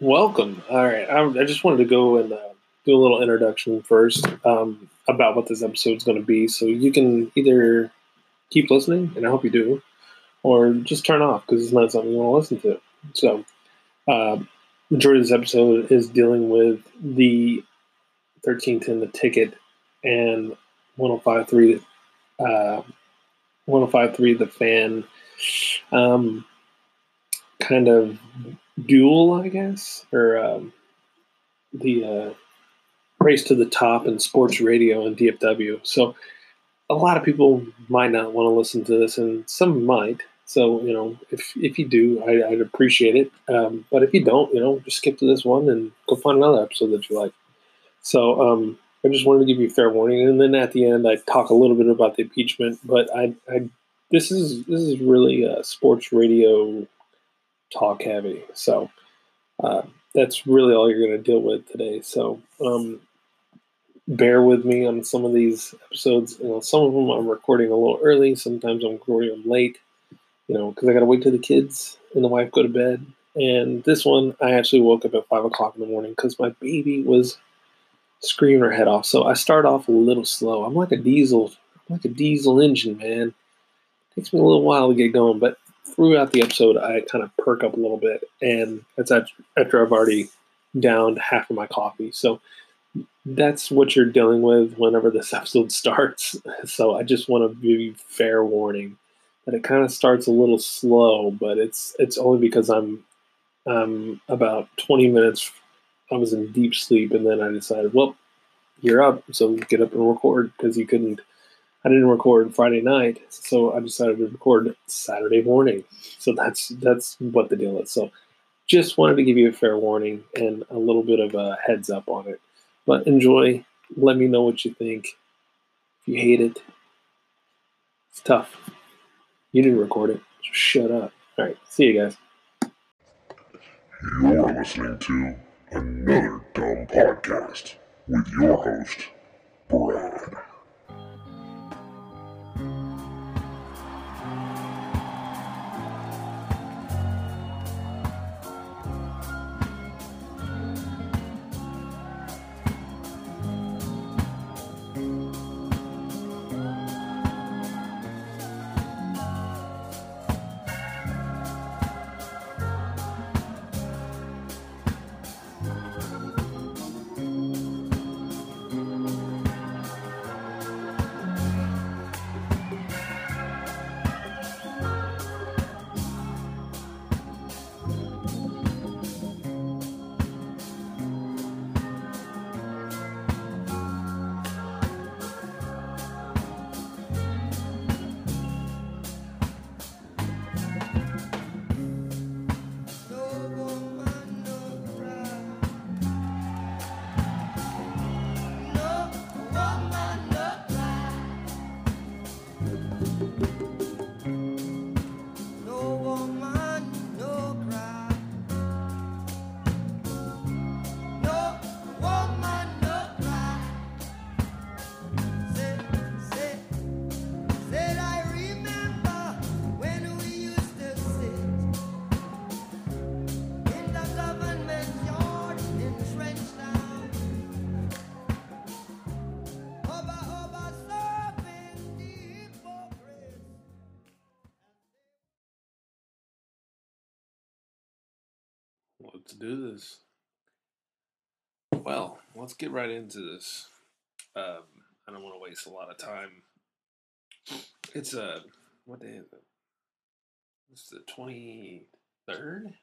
Welcome. All right. I, I just wanted to go and uh, do a little introduction first um, about what this episode is going to be. So you can either keep listening, and I hope you do, or just turn off because it's not something you want to listen to. So, uh, majority of this episode is dealing with the 1310 the ticket and 1053 uh, 1053 the fan um, kind of duel, I guess, or um, the uh, race to the top in sports radio and DFW. So a lot of people might not want to listen to this, and some might. So you know, if if you do, I, would appreciate it. Um, but if you don't, you know, just skip to this one and go find another episode that you like. So um, I just wanted to give you a fair warning, and then at the end, I talk a little bit about the impeachment. But I, I this is this is really a sports radio talk heavy. So uh, that's really all you're going to deal with today. So um, bear with me on some of these episodes. You know, some of them I'm recording a little early. Sometimes I'm recording them late. You know, because I got to wait till the kids and the wife go to bed. And this one, I actually woke up at five o'clock in the morning because my baby was screaming her head off. So I start off a little slow. I'm like a diesel, I'm like a diesel engine, man. It takes me a little while to get going, but throughout the episode, I kind of perk up a little bit, and that's after I've already downed half of my coffee. So that's what you're dealing with whenever this episode starts. So I just want to give you fair warning that it kind of starts a little slow, but it's it's only because I'm I'm about 20 minutes. I was in deep sleep, and then I decided, well, you're up, so get up and record because you couldn't I didn't record Friday night, so I decided to record Saturday morning. So that's that's what the deal is. So just wanted to give you a fair warning and a little bit of a heads up on it. But enjoy. Let me know what you think. If you hate it, it's tough. You didn't record it, so shut up. All right, see you guys. You're listening to another dumb podcast with your host, Brad. Do this. Well, let's get right into this. Um, I don't want to waste a lot of time. It's a uh, what day is it? It's the twenty third.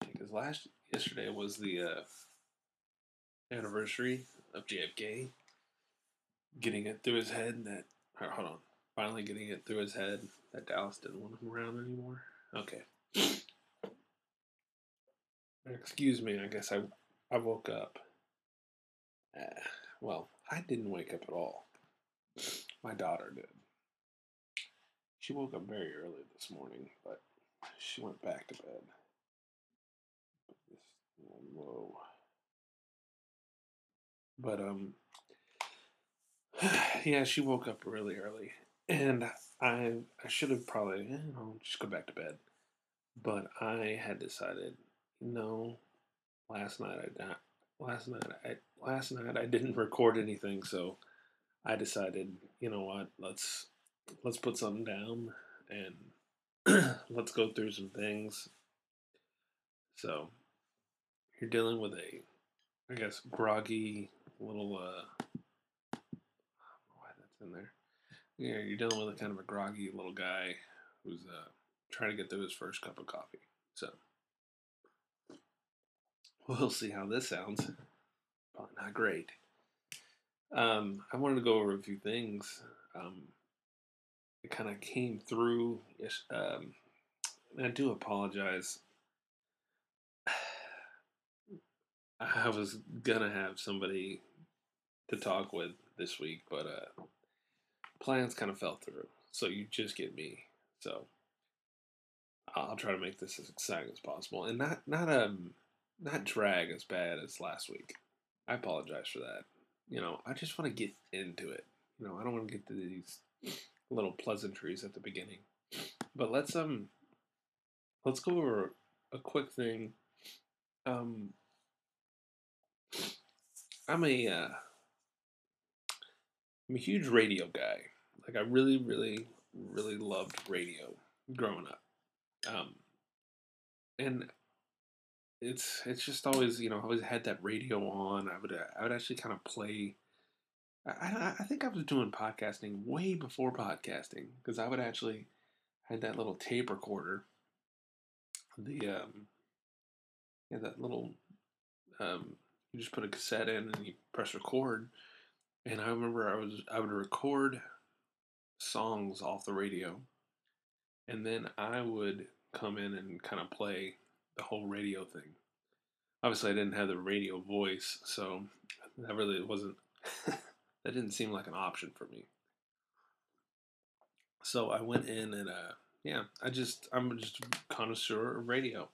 Because last yesterday was the uh, anniversary of JFK getting it through his head that. Hold on, finally getting it through his head that Dallas didn't want him around anymore. Okay. Excuse me, I guess I, I woke up. Uh, well, I didn't wake up at all. My daughter did. She woke up very early this morning, but she went back to bed. Whoa. But, um, yeah, she woke up really early. And I I should have probably, you know, just go back to bed. But I had decided no, last night I not last night I last night I didn't record anything, so I decided, you know what, let's let's put something down and let's go through some things. So you're dealing with a, I guess, groggy little. uh Why that's in there? Yeah, you're dealing with a kind of a groggy little guy who's uh trying to get through his first cup of coffee. So we'll see how this sounds. Probably not great. Um, I wanted to go over a few things. Um, it kind of came through. Um, I do apologize. I was gonna have somebody to talk with this week, but uh, plans kind of fell through. So you just get me. So I'll try to make this as exciting as possible, and not not um not drag as bad as last week. I apologize for that. You know, I just want to get into it. You know, I don't want to get to these little pleasantries at the beginning. But let's um let's go over a quick thing. Um I'm a uh I'm a huge radio guy. Like I really, really, really loved radio growing up. Um and it's it's just always you know I always had that radio on. I would uh, I would actually kind of play. I, I think I was doing podcasting way before podcasting because I would actually had that little tape recorder. The um, yeah, that little um, you just put a cassette in and you press record. And I remember I was I would record songs off the radio, and then I would come in and kind of play the whole radio thing. Obviously, I didn't have the radio voice, so that really wasn't. that didn't seem like an option for me. So I went in and uh, yeah, I just I'm just a connoisseur of radio,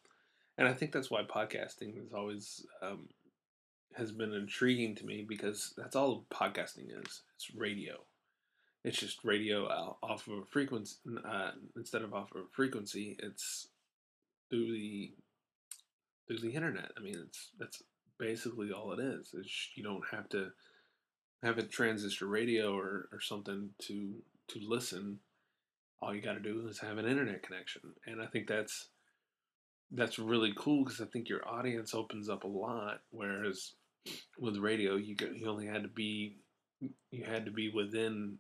and I think that's why podcasting is always um, has been intriguing to me because that's all podcasting is. It's radio. It's just radio off of a frequency uh, instead of off of a frequency. It's through the through the internet. I mean, it's that's basically all it is. It's, you don't have to have a transistor radio or, or something to to listen. All you got to do is have an internet connection, and I think that's that's really cool because I think your audience opens up a lot. Whereas with radio, you you only had to be you had to be within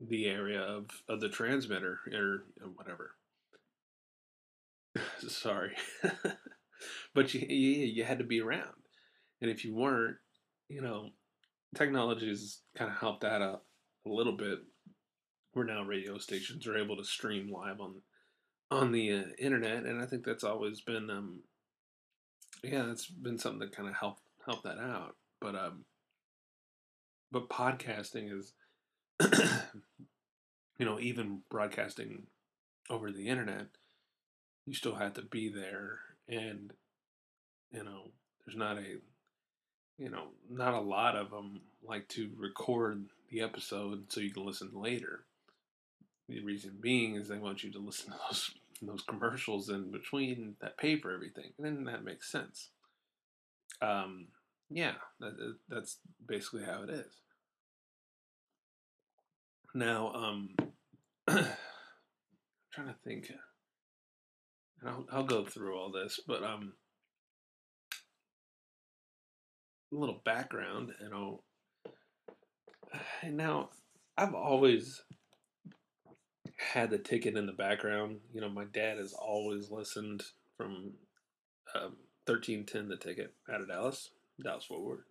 the area of, of the transmitter or whatever. Sorry, but you, you you had to be around, and if you weren't, you know, technology has kind of helped that out a little bit. We're now radio stations are able to stream live on on the uh, internet, and I think that's always been, um, yeah, that's been something that kind of helped help that out. But um, but podcasting is, you know, even broadcasting over the internet you still have to be there and you know there's not a you know not a lot of them like to record the episode so you can listen later. The reason being is they want you to listen to those those commercials in between that pay for everything and then that makes sense. Um yeah that, that's basically how it is. Now um trying to think and I'll, I'll go through all this, but um, a little background, and I'll. And now, I've always had the ticket in the background. You know, my dad has always listened from um, thirteen ten the ticket out of Dallas, Dallas Fort Worth.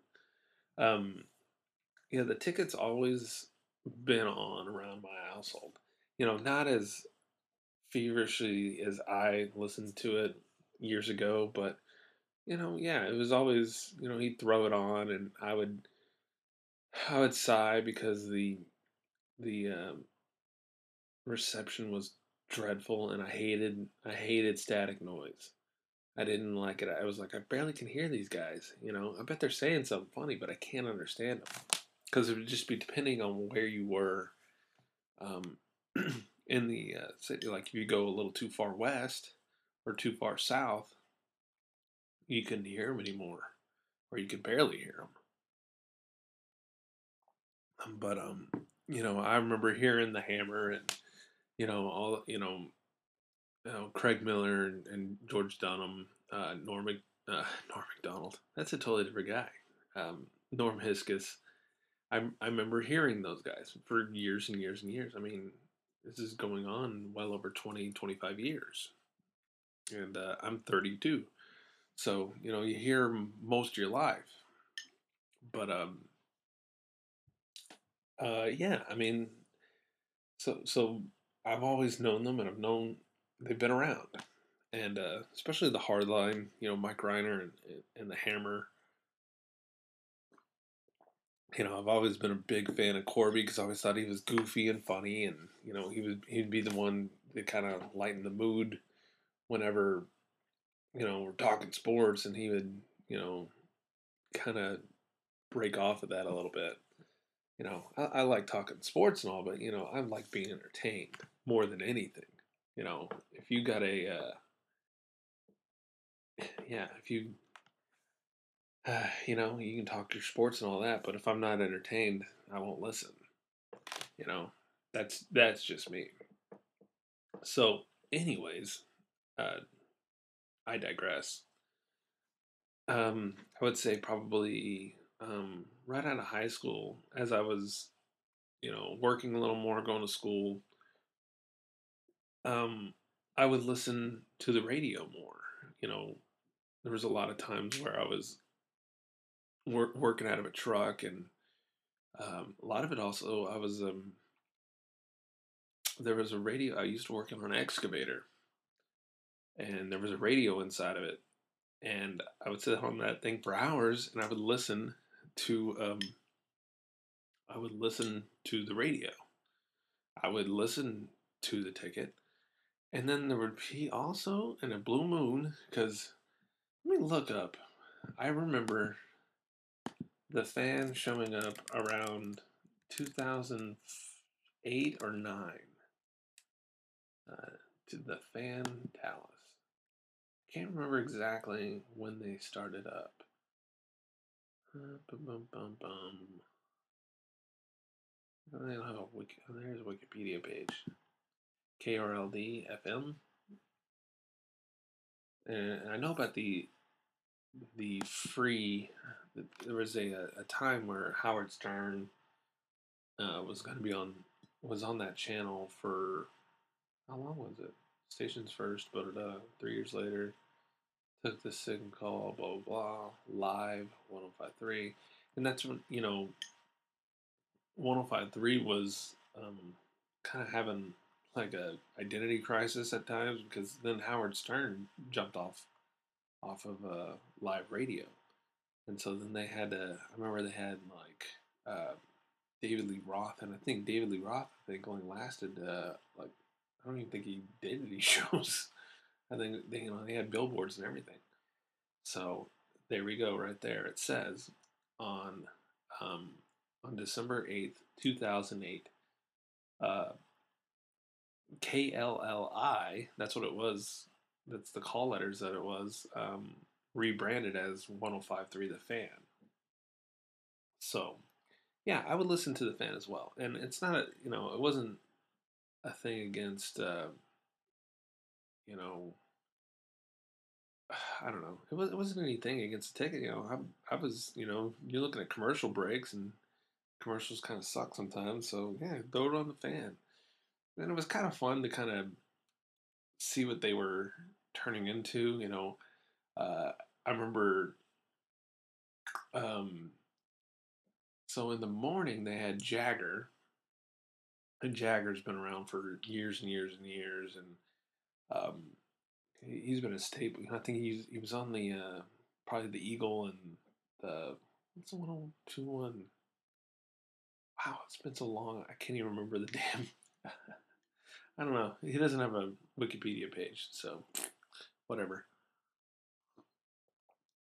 Um, you know, the ticket's always been on around my household. You know, not as feverishly as I listened to it years ago, but you know, yeah, it was always you know he'd throw it on, and I would I would sigh because the the um, reception was dreadful, and I hated I hated static noise. I didn't like it. I was like, I barely can hear these guys. You know, I bet they're saying something funny, but I can't understand them because it would just be depending on where you were. Um, in the uh, city, like if you go a little too far west, or too far south, you couldn't hear them anymore, or you could barely hear them. Um, but um, you know, I remember hearing the hammer and you know all you know, you know Craig Miller and, and George Dunham, uh, Norm uh, Norm Macdonald. That's a totally different guy. Um, Norm Hitzges. I I remember hearing those guys for years and years and years. I mean, this is going on well over 20, 25 years, and uh, I'm 32. So you know you hear most of your life, but um, uh, yeah, I mean, so so I've always known them, and I've known they've been around, and uh, especially the hardline, you know, Mike Rhyner and and the Hammer. You know, I've always been a big fan of Corby because I always thought he was goofy and funny, and you know, he would he'd be the one that kind of lighten the mood whenever you know we're talking sports, and he would you know kind of break off of that a little bit you know, I, I, like talking sports and all, but you know, I like being entertained more than anything. You know, if you got a, uh, yeah, if you, uh, you know, you can talk your sports and all that, but if I'm not entertained, I won't listen. You know, that's that's just me. So, anyways, uh, I digress. Um, I would say probably um, right out of high school, as I was, you know, working a little more, going to school, um, I would listen to the radio more. You know, there was a lot of times where I was wor- working out of a truck, and um, a lot of it also, I was, um, there was a radio, I used to work on an excavator, and there was a radio inside of it. And I would sit on that thing for hours and I would listen to um, I would listen to the radio. I would listen to the ticket, and then there would be also in a blue moon because let me look up. I remember the fan showing up around 2008 or 9 uh, to the fan Dallas. Can't remember exactly when they started up. Uh, bum, bum, bum, bum. I don't have a wiki. Oh, there's a Wikipedia page. KRLD FM. And I know about the the free. There was a a time where Howard Stern uh, was going to be on was on that channel for how long was it? Stations first, but uh, three years later took the signal call, blah, blah, blah, live 1053. And that's when, you know, 1053 was um, kind of having like a identity crisis at times because then Howard Stern jumped off off of uh, live radio. And so then they had to, I remember they had like uh, David Lee Roth, and I think David Lee Roth, I think, only lasted uh, like, I don't even think he did any shows. I think they, you know, they had billboards and everything. So there we go, right there. It says on um, on December eighth, two thousand eight, uh, KLLI. That's what it was. That's the call letters that it was um, rebranded as 105.3 The Fan. So, yeah, I would listen to The Fan as well. And it's not a, you know, it wasn't a thing against, uh, you know, I don't know. It, was, it wasn't anything against the ticket. You know, I, I was, you know, you're looking at commercial breaks and commercials kind of suck sometimes. So yeah, throw it on the fan. And it was kind of fun to kind of see what they were turning into. You know, uh, I remember. Um, so in the morning they had Jagger, and Jagger's been around for years and years and years, and um, he's been a staple. I think he's he was on the uh, probably the Eagle and the what's the one on two one. Wow, it's been so long. I can't even remember the damn. I don't know. He doesn't have a Wikipedia page, so whatever.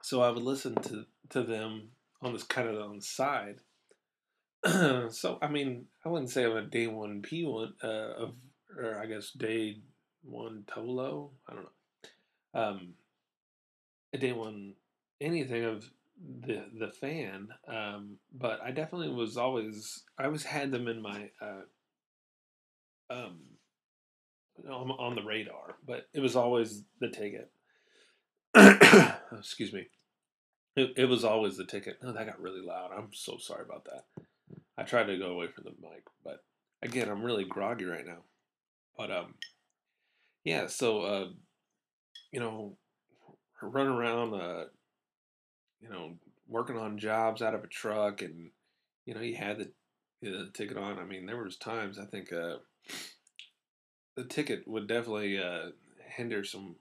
So I would listen to to them on this kind of on the side. so I mean, I wouldn't say I'm a day one P one uh, of, or I guess day one Tolo. I don't know. Um, I didn't want anything of the the fan, um, but I definitely was always I always had them in my uh, um on, on the radar, but it was always the ticket. Excuse me. It, it was always the ticket. No, that got really loud. I'm so sorry about that. I tried to go away from the mic, but again, I'm really groggy right now. But um, yeah. So uh, you know, running around, uh, you know, working on jobs out of a truck, and you know, you had the, the ticket on. I mean, there was times I think uh, the ticket would definitely uh, hinder some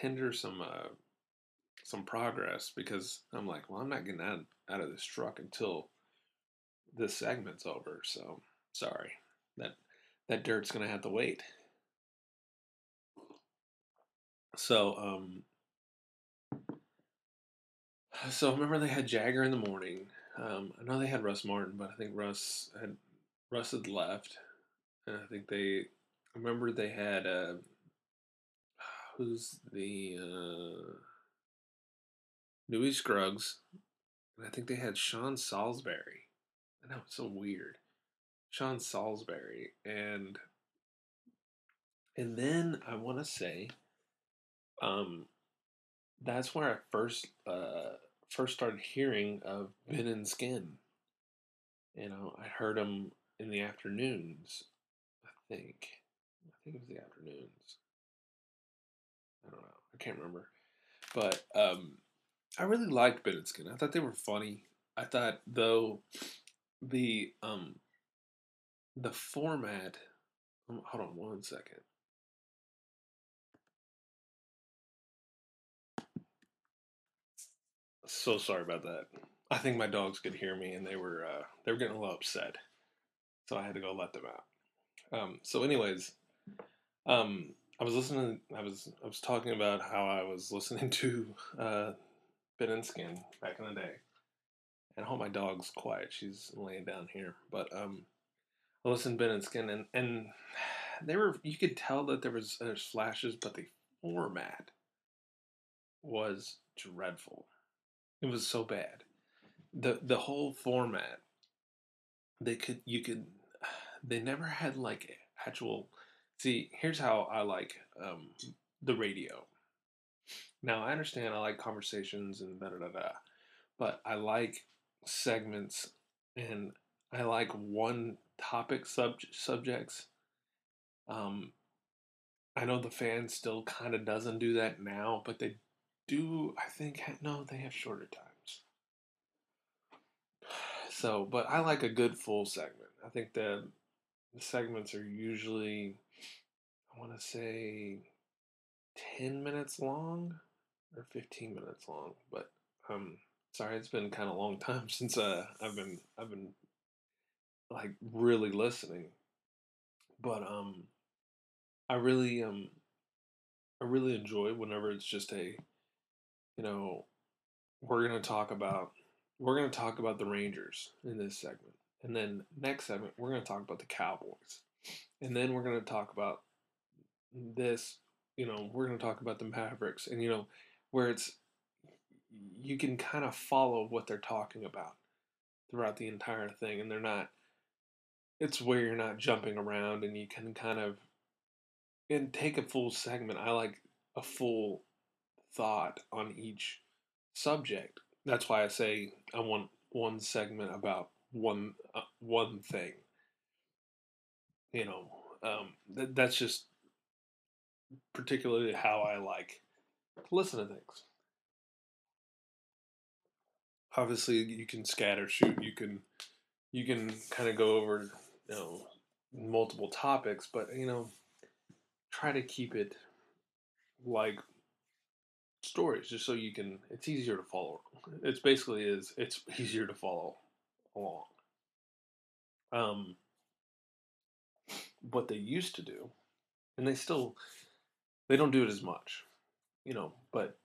hinder some uh, some progress because I'm like, well, I'm not getting out out of this truck until this segment's over. So sorry that that dirt's gonna have to wait. So um, so remember they had Jagger in the morning. Um, I know they had Russ Martin, but I think Russ had Russ had left, and I think they I remember they had uh, who's the uh, Louis Scruggs, and I think they had Sean Salisbury. I know it's so weird, Sean Salisbury, and and then I want to say, um, that's where I first uh first started hearing of Ben and Skin. You know, I heard them in the afternoons. I think. Think it was the afternoons. I don't know. I can't remember. But um, I really liked Ben and Skin. I thought they were funny. I thought though the um the format. um, Hold on one second. So sorry about that. I think my dogs could hear me, and they were uh, they were getting a little upset, so I had to go let them out. Um, so, anyways, um, I was listening. I was I was talking about how I was listening to uh, Ben and Skin back in the day, and I hope my dog's quiet. She's laying down here, but um, I listened to Ben and Skin, and and they were you could tell that there was there's flashes, but the format was dreadful. It was so bad. the The whole format they could you could they never had like actual see here's how i like um the radio. Now i understand i like conversations and da da da da but i like segments and i like one topic sub- subjects. Um i know the fan still kind of doesn't do that now but they do i think no they have shorter times. So but i like a good full segment. I think the the segments are usually I want to say 10 minutes long or 15 minutes long, but um sorry, it's been kind of a long time since uh I've been I've been like really listening. But um I really um I really enjoy whenever it's just a you know, we're going to talk about we're going to talk about the Rangers in this segment. And then next segment we're going to talk about the Cowboys. And then we're going to talk about this, you know, we're going to talk about the Mavericks and you know where it's you can kind of follow what they're talking about throughout the entire thing and they're not it's where you're not jumping around and you can kind of and take a full segment. I like a full thought on each subject. That's why I say I want one segment about one uh, one thing. You know, um, th- that's just particularly how I like to listen to things. Obviously, you can scatter shoot. You can you can kind of go over you know multiple topics, but you know try to keep it like stories just so you can it's easier to follow it's basically is it's easier to follow along um what they used to do and they still they don't do it as much you know but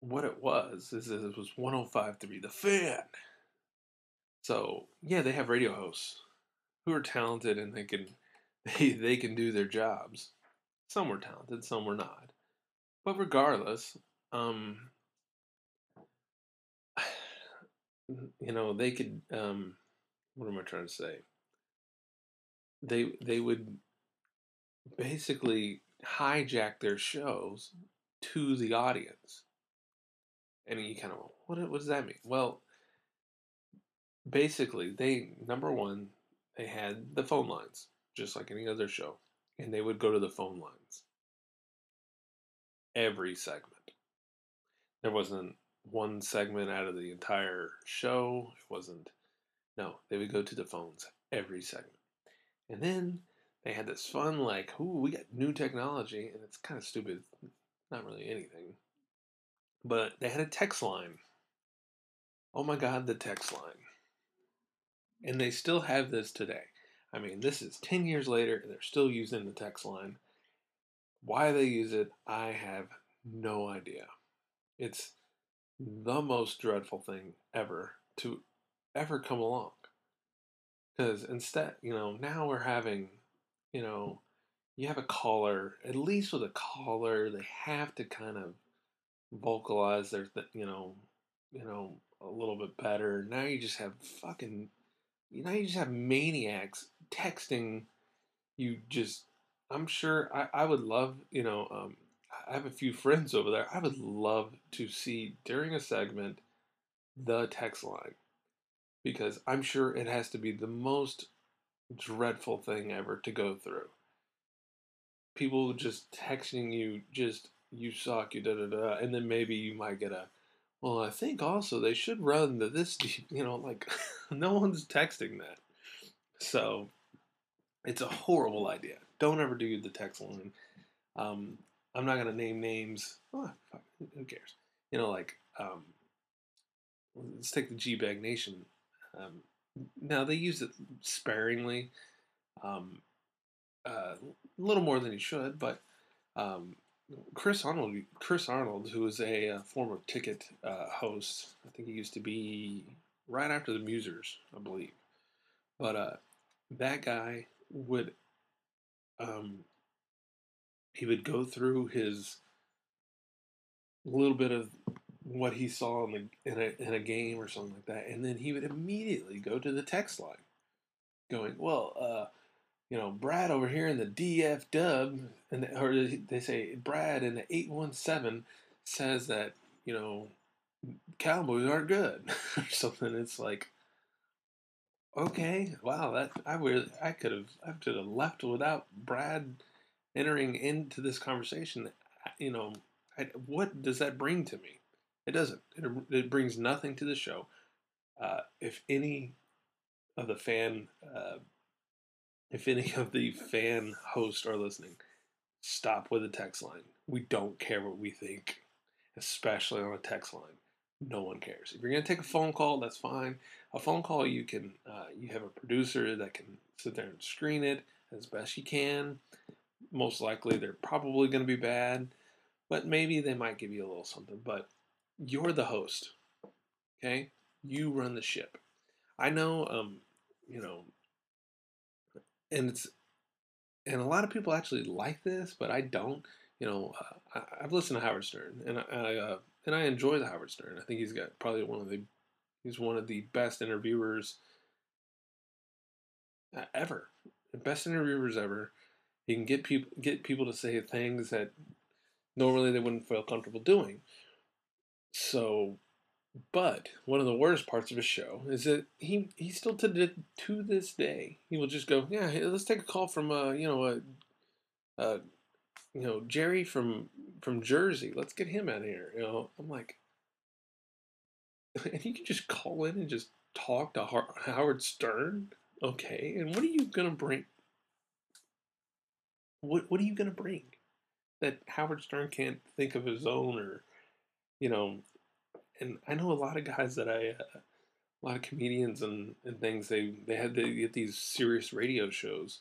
what it was is it was 1053 the fan so yeah they have radio hosts who are talented and they can they, they can do their jobs some were talented some were not but regardless, um, you know, they could. Um, what am I trying to say? They they would basically hijack their shows to the audience, and you kind of what what does that mean? Well, basically, they number one, they had the phone lines just like any other show, and they would go to the phone lines every segment. There wasn't one segment out of the entire show. It wasn't. No, they would go to the phones every segment. And then they had this fun, like, ooh, we got new technology, and it's kind of stupid. Not really anything. But they had a text line. Oh my God, the text line. And they still have this today. I mean, this is 10 years later, and they're still using the text line. Why they use it, I have no idea. It's the most dreadful thing ever to ever come along. Because instead, you know, now we're having, you know, you have a caller, at least with a caller, they have to kind of vocalize their, th- you know, you know, a little bit better. Now you just have fucking, you know, you just have maniacs texting you just, I'm sure I, I would love, you know, um, I have a few friends over there. I would love to see during a segment the text line because I'm sure it has to be the most dreadful thing ever to go through. People just texting you, just you suck, you da da da, and then maybe you might get a. Well, I think also they should run the this, deep. you know, like no one's texting that, so it's a horrible idea. Don't ever do the text line. Um, I'm not gonna name names. Oh, fuck, who cares? You know, like um, let's take the G Bag Nation. Um, now they use it sparingly, um, uh, a little more than he should, but um, Chris Arnold, Chris Arnold, who is a, a former ticket uh, host, I think he used to be right after the Musers, I believe. But uh, that guy would um, he would go through his little bit of what he saw in, the, in, a, in a game or something like that, and then he would immediately go to the text line, going, "Well, uh, you know, Brad over here in the DF dub, and or they say Brad in the eight one seven says that you know Cowboys aren't good or something." It's like, okay, wow, that I really I could have I could have left without Brad entering into this conversation. You know, I, what does that bring to me? It doesn't. It, it brings nothing to the show. Uh, if any of the fan, uh, if any of the fan hosts are listening, stop with the text line. We don't care what we think, especially on a text line. No one cares. If you're to take a phone call, that's fine. A phone call, you can uh, you have a producer that can sit there and screen it as best you can. Most likely, they're probably to be bad, but maybe they might give you a little something. But you're the host. Okay? You run the ship. I know, um, you know, and it's, and a lot of people actually like this, but I don't. You know, uh, I, have listened to Howard Stern, and I, I uh, and I enjoy the Howard Stern. I think he's got probably one of the, he's one of the best interviewers ever, best interviewers ever. He can get people get people to say things that normally they wouldn't feel comfortable doing. So, but one of the worst parts of his show is that he he still to to this day he will just go yeah hey, let's take a call from uh you know a uh, you know Jerry from from Jersey. Let's get him out of here you know? I'm like and you can just call in and just talk to Howard Stern? Okay and what are you gonna bring what what are you gonna bring that Howard Stern can't think of his own or you know, and I know a lot of guys that I, uh, a lot of comedians and, and things, they, they had to get these Sirius radio shows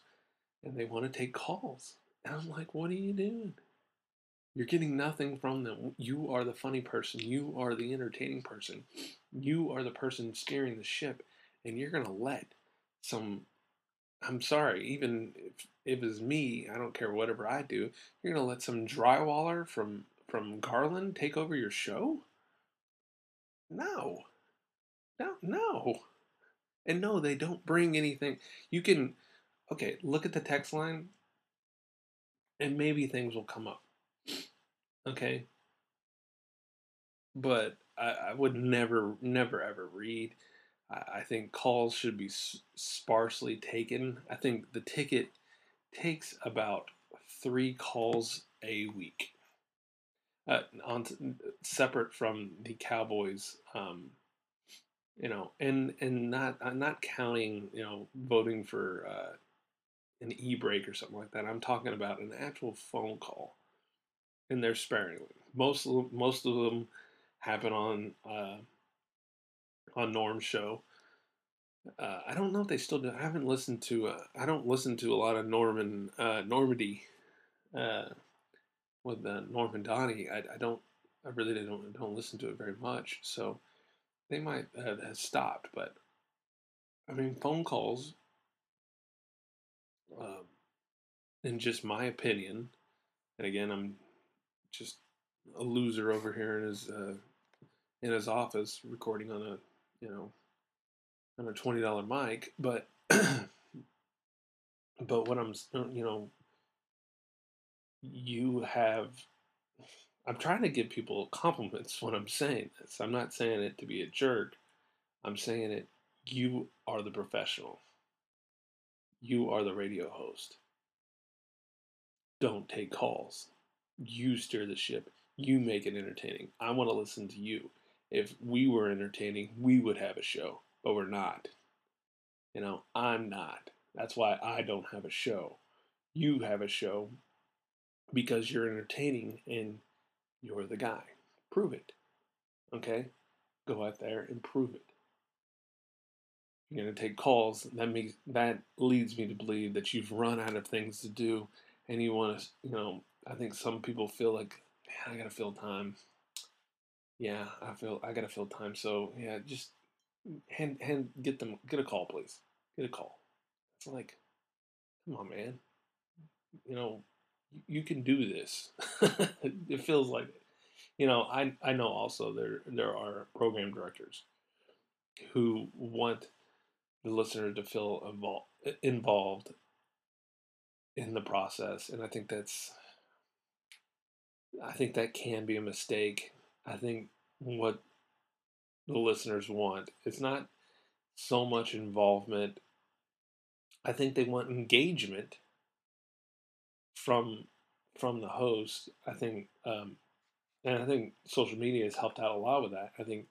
and they want to take calls. And I'm like, what are you doing? You're getting nothing from them. You are the funny person. You are the entertaining person. You are the person steering the ship. And you're going to let some, I'm sorry, even if, if it's me, I don't care whatever I do, you're going to let some drywaller from from Garland take over your show? No. No, no. And no, they don't bring anything. You can, okay, look at the text line and maybe things will come up. Okay? But I, I would never, never, ever read. I, I think calls should be s- sparsely taken. I think the ticket takes about three calls a week. Uh, on separate from the Cowboys, um, you know, and and not I'm not counting, you know, voting for uh, an e-break or something like that. I'm talking about an actual phone call, and they're sparingly. Most of them, most of them happen on uh, on Norm's show. Uh, I don't know if they still do. I haven't listened to. Uh, I don't listen to a lot of Norman uh, Normandy uh, with uh, Norman Donnie. I, I don't. I really don't don't listen to it very much. So they might have, have stopped. But I mean, phone calls. Um, in just my opinion, and again, I'm just a loser over here in his uh, in his office recording on a you know on a twenty dollar mic, but but what I'm you know you have I'm trying to give people compliments when I'm saying this. I'm not saying it to be a jerk. I'm saying it you are the professional. You are the radio host. Don't take calls. You steer the ship. You make it entertaining. I want to listen to you. If we were entertaining, we would have a show, but we're not. You know, I'm not. That's why I don't have a show. You have a show because you're entertaining and you're the guy. Prove it. Okay? Go out there and prove it. You're going to take calls. That makes that leads me to believe that you've run out of things to do, and you want to. You know, I think some people feel like, man, I got to fill time. Yeah, I feel I got to fill time. So yeah, just hand hand get them get a call, please. Get a call. It's like, come on, man. You know, you, can do this. it feels like it. You know, I I know also there there are program directors who want the listener to feel involved involved in the process, and I think that's I think that can be a mistake. I think what the listeners want it's not so much involvement. I think they want engagement from from the host. I think, um, and I think social media has helped out a lot with that. I think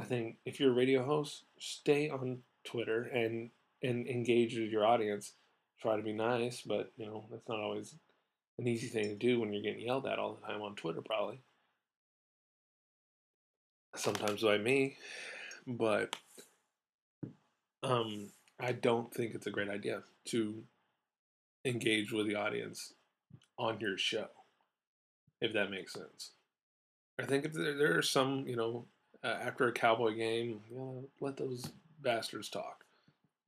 I think if you're a radio host, stay on Twitter and and engage with your audience. Try to be nice, but you know that's not always an easy thing to do when you're getting yelled at all the time on Twitter, probably. Sometimes by me, but um, I don't think it's a great idea to engage with the audience on your show, if that makes sense. I think if there, there are some, you know, uh, after a Cowboy game, you know, let those bastards talk.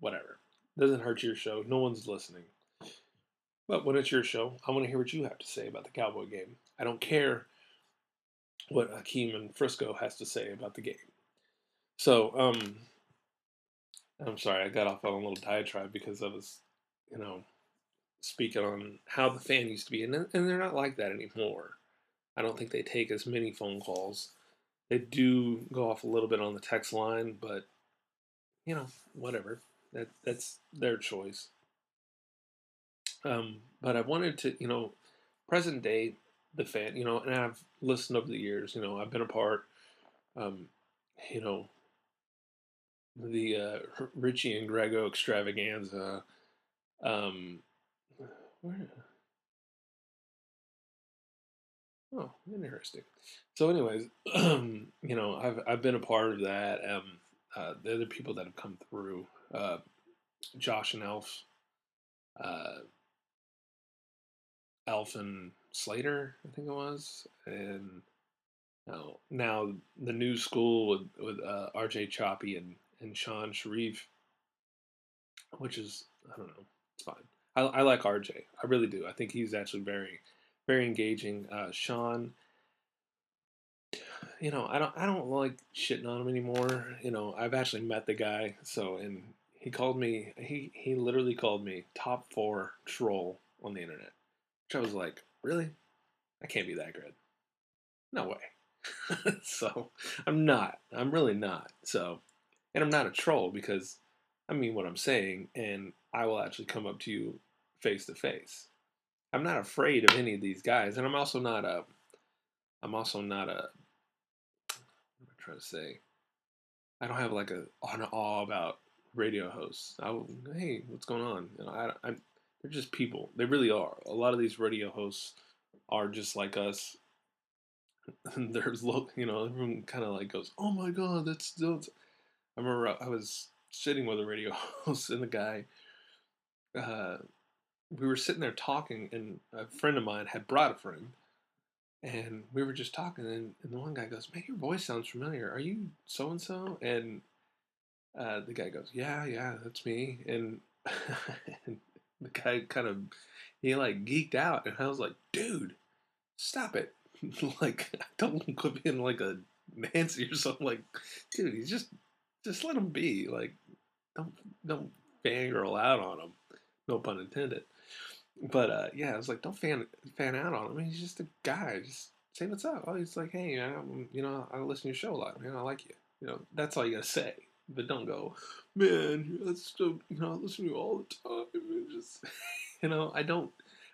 Whatever. Doesn't hurt your show. No one's listening. But when it's your show, I want to hear what you have to say about the Cowboy game. I don't care what Hakeem and Frisco has to say about the game. So, um, I'm sorry, I got off on a little diatribe because I was, you know, speaking on how the fan used to be, and and they're not like that anymore. I don't think they take as many phone calls. They do go off a little bit on the text line, but you know, whatever. That that's their choice. Um, but I wanted to, you know, present day, the fan, you know, and I've listened over the years, you know, I've been a part, um, you know, the uh, Richie and Grego extravaganza. Um, where? Oh, interesting. So, anyways, you know, I've I've been a part of that. Um, uh, the other people that have come through, uh, Josh and Elf, uh, Elf and Slater, I think it was, and now now the new school with with uh, R.J. Choppy and and Shan Shariff, which is I don't know, it's fine. I, I like R.J. I really do. I think he's actually very very engaging. Uh, Shan you know, I don't I don't like shitting on him anymore. You know, I've actually met the guy, so and he called me. He he literally called me top four troll on the internet, which I was like, really, I can't be that good. No way. so I'm not. I'm really not. So, and I'm not a troll because I mean what I'm saying, and I will actually come up to you face to face. I'm not afraid of any of these guys, and I'm also not a. I'm also not a. What am I trying to say? I don't have like a an awe about radio hosts. I will, hey, what's going on? You know, I, I, they're just people. They really are. A lot of these radio hosts are just like us. There's look, you know, everyone kind of like goes, "Oh my god, that's that's." I remember I was sitting with a radio host and the guy. Uh, we were sitting there talking, and a friend of mine had brought a friend, and we were just talking, and, and the one guy goes, "Man, your voice sounds familiar. Are you so and so?" And uh, the guy goes, "Yeah, yeah, that's me." And, and the guy kind of he like geeked out, and I was like, "Dude, stop it! like, don't quit being like a Nancy or something. Like, dude, he's just just let him be. Like, don't don't fangirl out on him. No pun intended." But uh, yeah, I was like, don't fan fan out on him. He's just a guy. Just say what's up. Oh, he's like, hey, I'm, you know, I listen to your show a lot. Man, I like you. You know, that's all you gotta say. But don't go, man. That's still, you know, I listen to you all the time. And just, you know, I don't,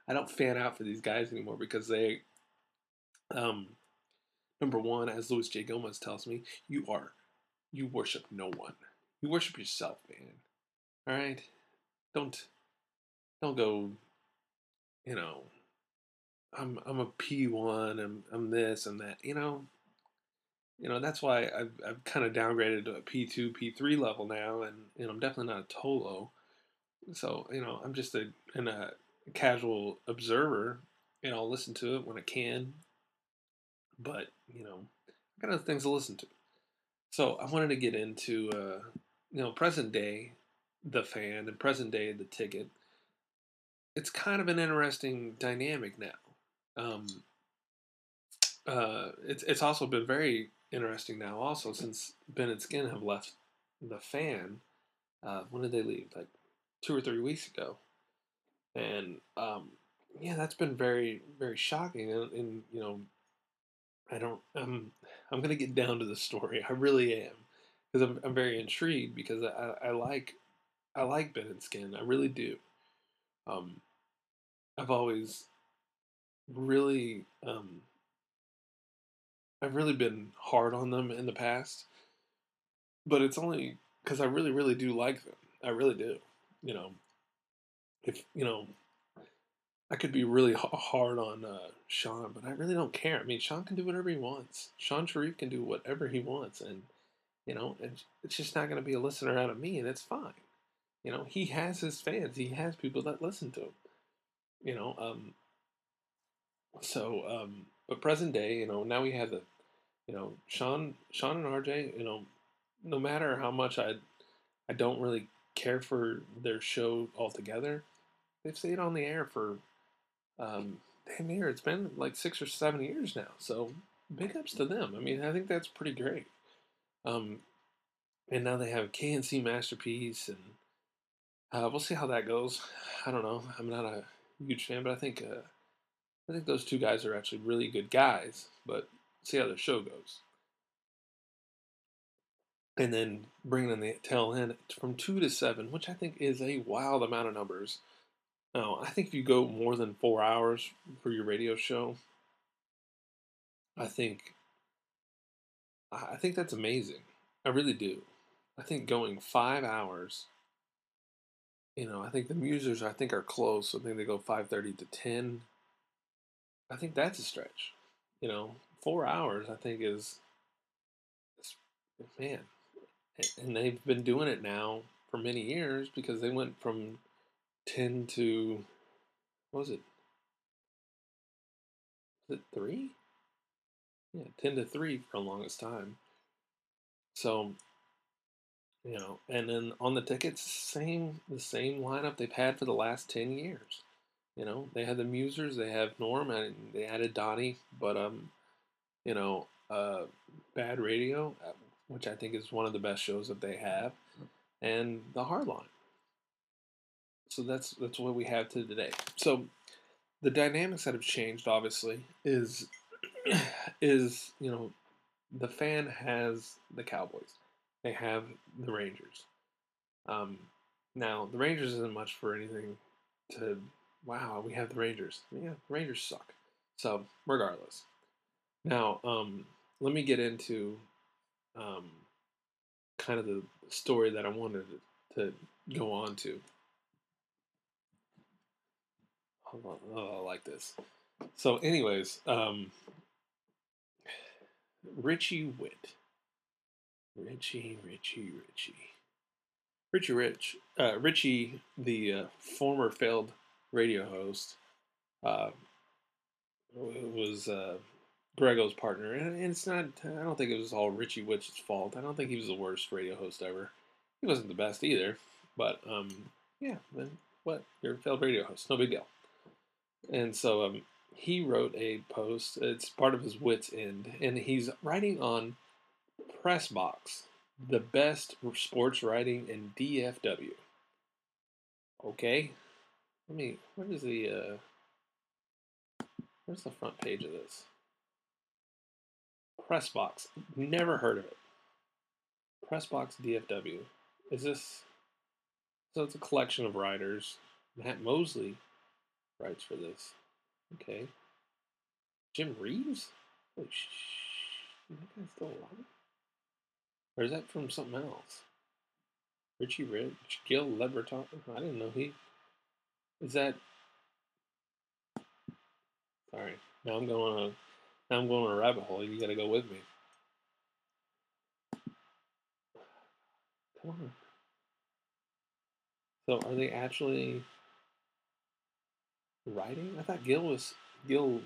I don't fan out for these guys anymore because they, um, number one, as Luis J. Gomez tells me, you are, you worship no one. You worship yourself, man. All right, don't, don't go you know, I'm I'm a P one, I'm I'm this and that, you know. You know, that's why I've I've kind of downgraded to a P two, P three level now, and know, I'm definitely not a Tolo. So, you know, I'm just a in a casual observer, and I'll listen to it when I can. But, you know, I got other things to listen to. So I wanted to get into uh, you know, present day the fan and present day the ticket it's kind of an interesting dynamic now. Um, uh, it's it's also been very interesting now, also since Ben and Skin have left the fan. Uh, when did they leave? Like two or three weeks ago, and um, yeah, that's been very very shocking. And, and you know, I don't. I'm I'm gonna get down to the story. I really am because I'm I'm very intrigued because I, I like I like Ben and Skin. I really do. Um, I've always really, um, I've really been hard on them in the past, but it's only because I really, really do like them. I really do. You know, if you know, I could be really hard on uh, Shan, but I really don't care. I mean, Shan can do whatever he wants. Shan Shariff can do whatever he wants, and you know, it's, it's just not going to be a listener out of me, and it's fine. You know, he has his fans. He has people that listen to him you know, um, so, um, but present day, you know, now we have the, you know, Shan, Shan and RJ, you know, no matter how much I, I don't really care for their show altogether, they've stayed on the air for, um, damn near, it's been like six or seven years now. So big ups to them. I mean, I think that's pretty great. Um, and now they have KNC Masterpiece, and uh, we'll see how that goes. I don't know. I'm not a huge fan, but I think uh, I think those two guys are actually really good guys. But see how the show goes. And then bringing in the tail end from two to seven, which I think is a wild amount of numbers. Now, I think if you go more than four hours for your radio show, I think I think that's amazing. I really do. I think going five hours you know, I think the Musers I think are close. I think they go five thirty to ten. I think that's a stretch. You know, four hours I think is, is man, and they've been doing it now for many years because they went from ten to what was it? Was it three? Yeah, ten to three for the longest time. So you know, and then on the tickets, same the same lineup they've had for the last ten years. You know, they had the Musers, they have Norm, and they added Donnie, but um, you know, uh, Bad Radio, uh, which I think is one of the best shows that they have, and The Hardline. So that's that's what we have to today. So the dynamics that have changed, obviously, is is you know the fan has the Cowboys, they have the Rangers. Um, now the Rangers isn't much for anything to wow. We have the Rangers. Yeah, the Rangers suck. So regardless, now um, let me get into um, kind of the story that I wanted to, to go on to. On, oh, I like this. So, anyways, um, Richie Whitt. Richie, Richie, Richie. Richie Rich, uh, Richie, the uh, former failed radio host, uh, was Grego's partner, and it's not. I don't think it was all Richie Whitt's fault. I don't think he was the worst radio host ever. He wasn't the best either, but um, yeah, what? You're a failed radio host, no big deal. And so um, he wrote a post. It's part of his Whitt's end, and he's writing on Pressbox, the best sports writing in DFW. Okay, let me. Where is the? Uh, where's the front page of this? Pressbox. Never heard of it. Pressbox DFW. Is this? So it's a collection of writers. Matt Mosley writes for this. Okay. Jim Reeves? Holy sh! That guy's still alive? Or is that from something else? Richie Rich, Gil LeBreton. I didn't know he. Is that? Sorry. Now I'm going on. Now I'm going on a rabbit hole. You got to go with me. Come on. So are they actually writing? I thought Gil was Gil.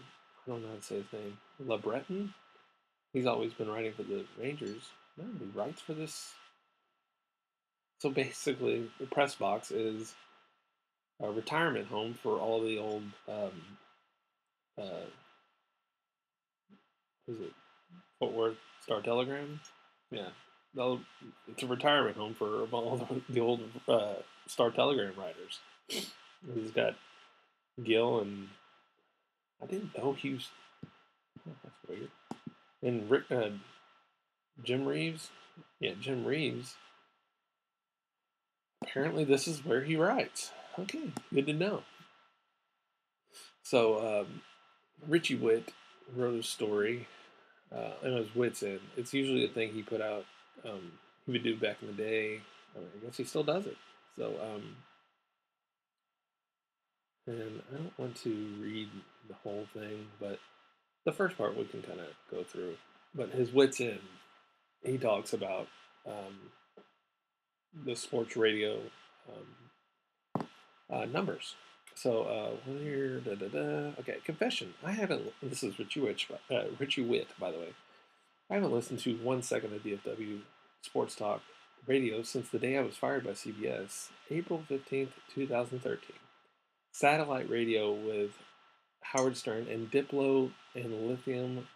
I don't know how to say his name. LeBreton. He's always been writing for the Rangers. No, he writes for this. So basically, the press box is a retirement home for all the old. Um, uh, is it Fort Worth Star Telegram? Yeah, it's a retirement home for all the old uh, Star Telegram writers. He's got Gil and I didn't know he was. Oh, that's weird. And Rick, uh, Jim Reeves, yeah, Jim Reeves. Apparently, this is where he writes. Okay, good to know. So, um, Richie Whitt wrote a story, uh, and it was End. It's usually a thing he put out. Um, he would do back in the day. I, mean, I guess he still does it. So, um, and I don't want to read the whole thing, but the first part we can kind of go through. But his Whitt's end, he talks about um, the sports radio um, uh, numbers. So uh, here, da, da, da. okay, confession. I haven't. This is Richie uh, Richie Whitt, by the way. I haven't listened to one second of DFW Sports Talk radio since the day I was fired by CBS, April fifteenth, two thousand thirteen satellite radio with Howard Stern and Diplo and Lithium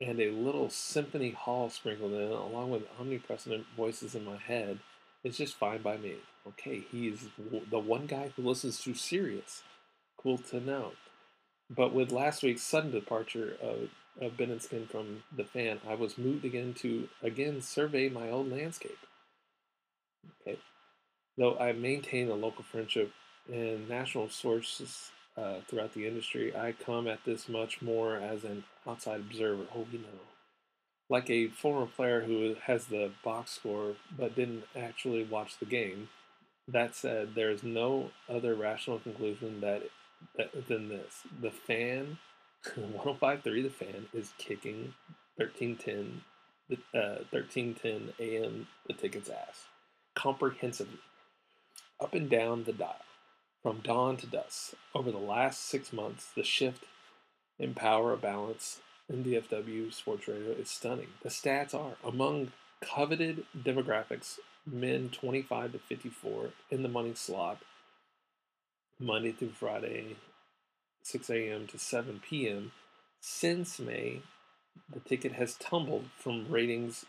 and a little symphony hall sprinkled in, along with omnipresent voices in my head, is just fine by me. Okay, he's the one guy who listens to Sirius. Cool to know. But with last week's sudden departure of, of Ben and Skin from the fan, I was moved again to again survey my old landscape. Okay. Though I maintain a local friendship and national sources uh, throughout the industry, I come at this much more as an outside observer. Oh, you know, like a former player who has the box score but didn't actually watch the game. That said, there is no other rational conclusion that, that than this: the fan, 105.3, the fan is kicking 1310, uh, 1310 AM the ticket's ass comprehensively up and down the dial. From dawn to dusk, over the last six months, the shift in power of balance in DFW sports radio is stunning. The stats are among coveted demographics, men 25 to 54 in the money slot, Monday through Friday, 6 a.m. to 7 p.m. Since May, the ticket has tumbled from ratings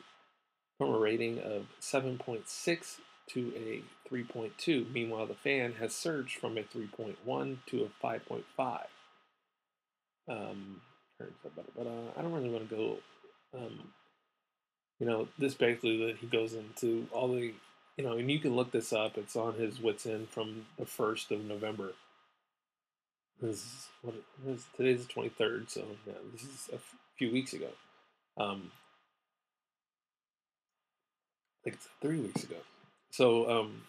from a rating of 7.6 to a 3.2. Meanwhile, the fan has surged from a 3.1 to a 5.5. Um, but uh, I don't really want to go. Um, you know, this basically that he goes into all the, you know, and you can look this up. It's on his Whitt's End from the first of November. This is what. Today's the twenty third, so yeah, this is a f- few weeks ago. Um, think it's three weeks ago. So, um,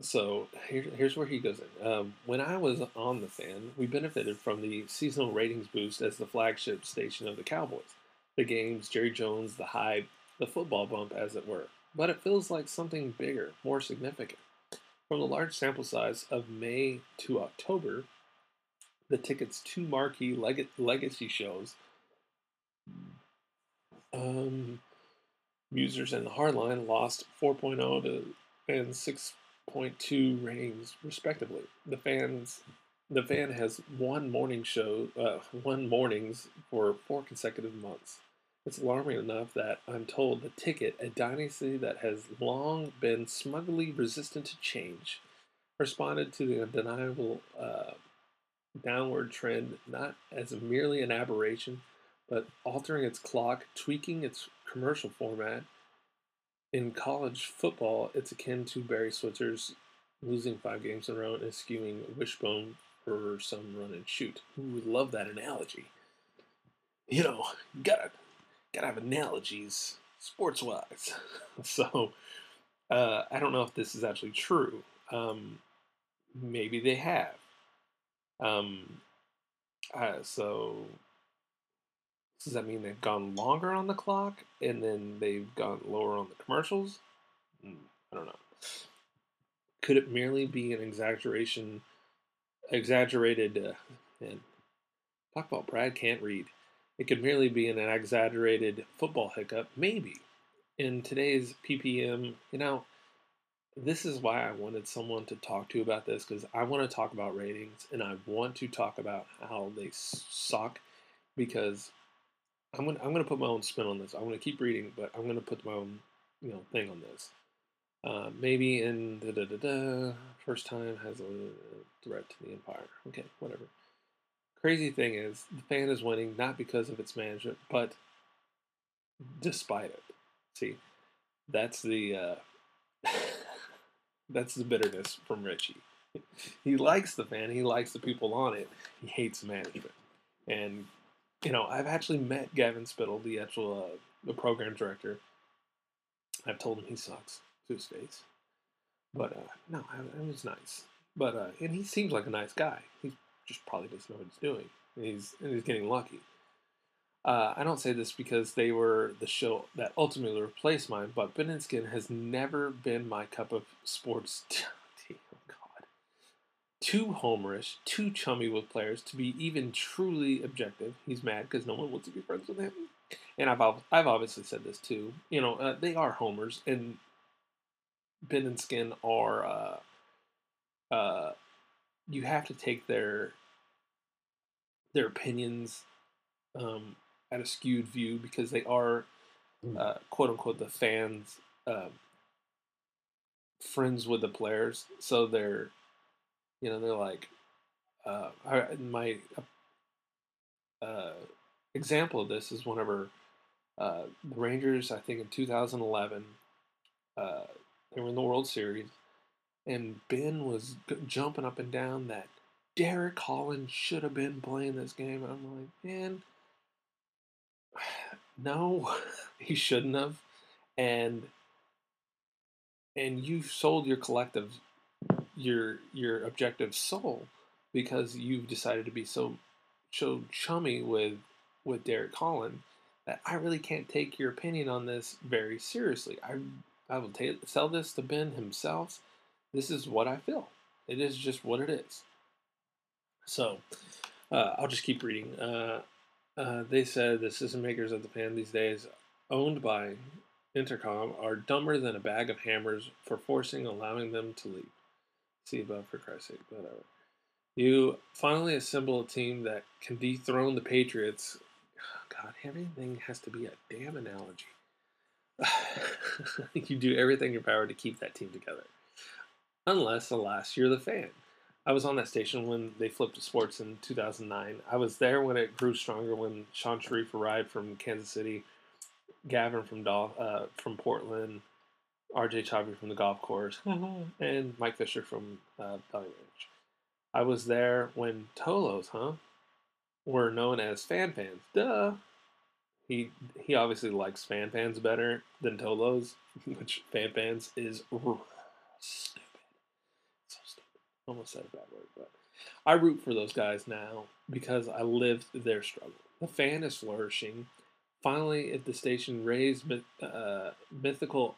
so here, here's where he goes in. Um, when I was on the fan, we benefited from the seasonal ratings boost as the flagship station of the Cowboys. The games, Jerry Jones, the hype, the football bump, as it were. But it feels like something bigger, more significant. From the large sample size of May to October, the ticket's to marquee leg- legacy shows, um, Musers and the Hardline, lost 4.0 to and 6 0.2 ratings respectively. The fans the fan has one morning show, uh, one mornings for four consecutive months. It's alarming enough that I'm told the ticket, a dynasty that has long been smugly resistant to change, responded to the undeniable uh, downward trend not as merely an aberration, but altering its clock, tweaking its commercial format, in college football, it's akin to Barry Switzer's losing five games in a row and skewing wishbone for some run and shoot. Who would love that analogy? You know, gotta gotta have analogies sports wise. so uh, I don't know if this is actually true. Um, maybe they have. Um, uh, so does that mean they've gone longer on the clock and then they've gone lower on the commercials? Hmm, I don't know. Could it merely be an exaggeration, exaggerated, uh, and talk about Brad can't read. It could merely be an exaggerated football hiccup, maybe. In today's PPM, you know, this is why I wanted someone to talk to about this because I want to talk about ratings and I want to talk about how they suck because I'm gonna I'm gonna put my own spin on this. I'm gonna keep reading, but I'm gonna put my own you know thing on this. Uh, maybe in da da da da first time has a threat to the empire. Okay, whatever. Crazy thing is, the fan is winning not because of its management, but despite it. See, that's the uh, that's the bitterness from Richie. he likes the fan, he likes the people on it. He hates management, and you know, I've actually met Gavin Spittle, the actual uh, the program director. I've told him he sucks to his face, but uh, no, it was nice. But uh, and he seems like a nice guy. He just probably doesn't know what he's doing. And he's and he's getting lucky. Uh, I don't say this because they were the show that ultimately replaced mine, but Ben and Skin has never been my cup of sports too homerish, too chummy with players to be even truly objective. He's mad because no one wants to be friends with him. And I've I've obviously said this too. You know, uh, they are homers, and Ben and Skin are. Uh, uh, you have to take their their opinions um, at a skewed view because they are hmm. uh, quote unquote the fans uh, friends with the players, so they're you know, they're like, uh, my uh, example of this is whenever uh, the Rangers, I think in 2011, uh, they were in the World Series, and Ben was jumping up and down that Derek Holland should have been playing this game. I'm like, man, no, he shouldn't have. And and you sold your collective your your objective soul because you've decided to be so so chummy with with Derek Holland that I really can't take your opinion on this very seriously. I I will tell this to Ben himself. This is what I feel. It is just what it is. So uh, I'll just keep reading. Uh, uh, they said the system makers of the fan these days, owned by Entercom, are dumber than a bag of hammers for forcing allowing them to leave. See above for Christ's sake, whatever. You finally assemble a team that can dethrone the Patriots. God, everything has to be a damn analogy. you do everything in your power to keep that team together. Unless, alas, you're the fan. I was on that station when they flipped to sports in 2009. I was there when it grew stronger when Shan Shariff arrived from Kansas City, Gavin from Dol- uh, from Portland, RJ Choppy from the golf course, and Mike Fisher from uh, Valley Ranch. I was there when Tolos, huh, were known as fan fans. Duh. He he obviously likes fan fans better than Tolos, which fan fans is stupid. So stupid. Almost said a bad word, but I root for those guys now because I lived their struggle. The fan is flourishing. Finally, if the station raised uh, mythical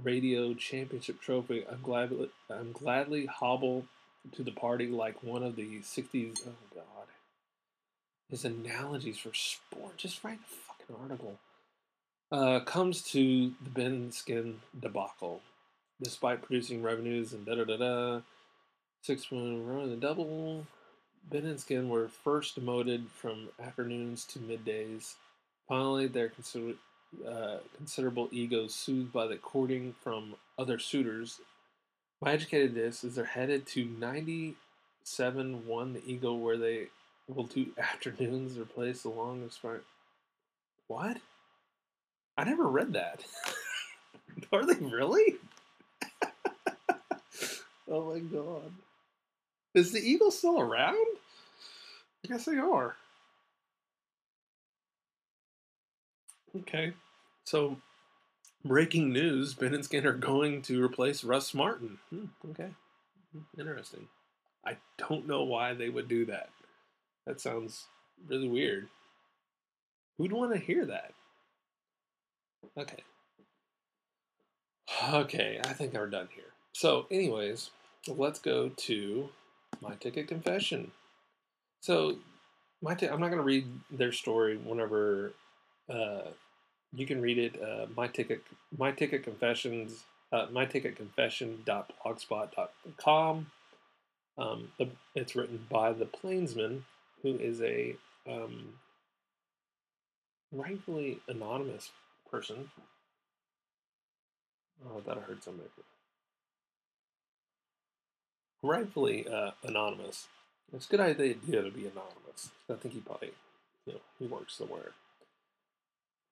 radio championship trophy, I'm glad I'm gladly hobble to the party like one of the '60s. Oh God, his analogies for sport. Just write a fucking article. Uh, comes to the Ben Skin debacle, despite producing revenues and da da da da. Six million run the double. Ben and Skin were first demoted from afternoons to middays. Finally, their consider- uh, considerable egos soothed by the courting from other suitors. My educated guess is they're headed to 97 1 the Eagle where they will do afternoons or replace the long expired. What? I never read that. Are they really? oh my god. Is the eagle still around? I guess they are. Okay. So, breaking news Ben and Skin are going to replace Russ Martin. Hmm, okay. Interesting. I don't know why they would do that. That sounds really weird. Who'd want to hear that? Okay. Okay, I think we're done here. So, anyways, let's go to my ticket confession. So, my t- I'm not going to read their story whenever uh, you can read it. Uh, my ticket, my ticket confessions, uh, my ticket confession.blogspot.com. Um, it's written by the Plainsman, who is a um, rightfully anonymous person. Oh, thought I heard somebody. Rightfully uh, anonymous. It's a good idea to be anonymous. I think he probably, you know, he works somewhere.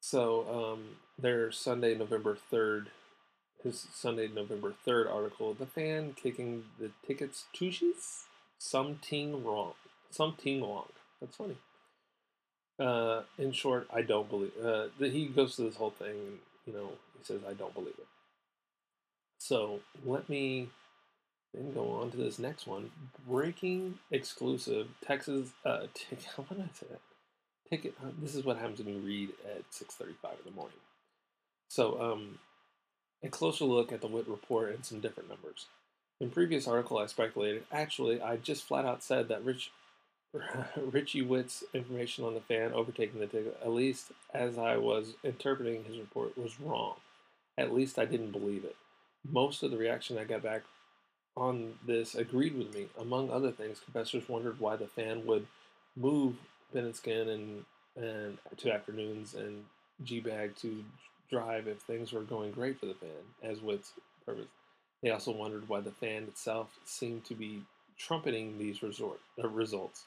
So um, their Sunday, November 3rd, his Sunday, November 3rd article, The Fan Kicking the Tickets Tushies? Something wrong. Something wrong. That's funny. Uh, in short, I don't believe. Uh, he goes to this whole thing, and you know, he says, "I don't believe it." So let me then go on to this next one: breaking exclusive Texas. Uh, t- what did I say? Ticket. Uh, this is what happens when you read at six thirty-five in the morning. So, um, a closer look at the Whitt report and some different numbers. In previous article, I speculated. Actually, I just flat out said that Rich Richie Whitt's information on the fan overtaking the ticket, at least as I was interpreting his report, was wrong. At least I didn't believe it. Most of the reaction I got back on this agreed with me. Among other things, confessors wondered why the fan would move Ben and Skin and, and to afternoons and G Bag to drive if things were going great for the fan, as Whitt's purpose. They also wondered why the fan itself seemed to be trumpeting these resort, uh, results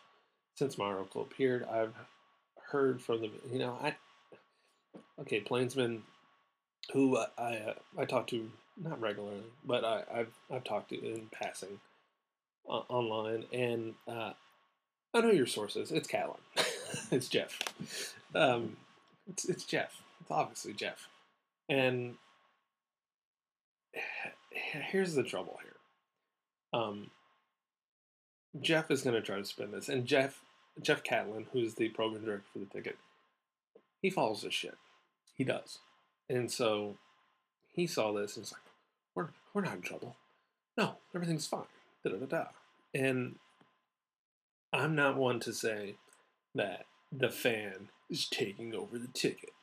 since my article appeared, I've heard from the you know I okay plainsmen who I I, uh, I talk to not regularly, but I, I've I've talked to in passing uh, online, and uh, I know your sources. It's Catlin, it's Jeff. Um, it's it's Jeff. It's obviously Jeff, and here's the trouble here. Um, Jeff is going to try to spin this, and Jeff Jeff Catlin, who's the program director for the ticket, he follows this shit. He does, and so he saw this and was like, "We're we're not in trouble. No, everything's fine." Da da da da. And I'm not one to say that the fan is taking over the ticket,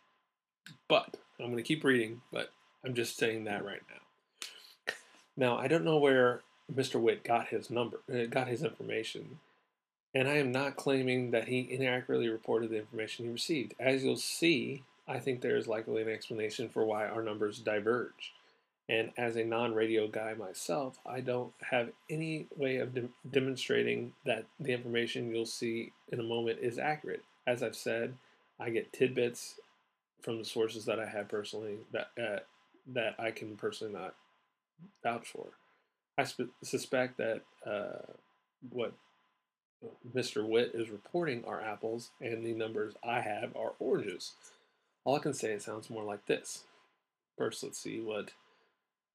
but I'm going to keep reading. But I'm just saying that right now. Now I don't know where Mr. Whitt got his number, uh, got his information. And I am not claiming that he inaccurately reported the information he received. As you'll see, I think there is likely an explanation for why our numbers diverge. And as a non radio guy myself, I don't have any way of de- demonstrating that the information you'll see in a moment is accurate. As I've said, I get tidbits from the sources that I have personally that uh, that I can personally not vouch for. I sp- suspect that uh, what Mr. Whitt is reporting are apples, and the numbers I have are oranges. All I can say it sounds more like this. First, let's see what.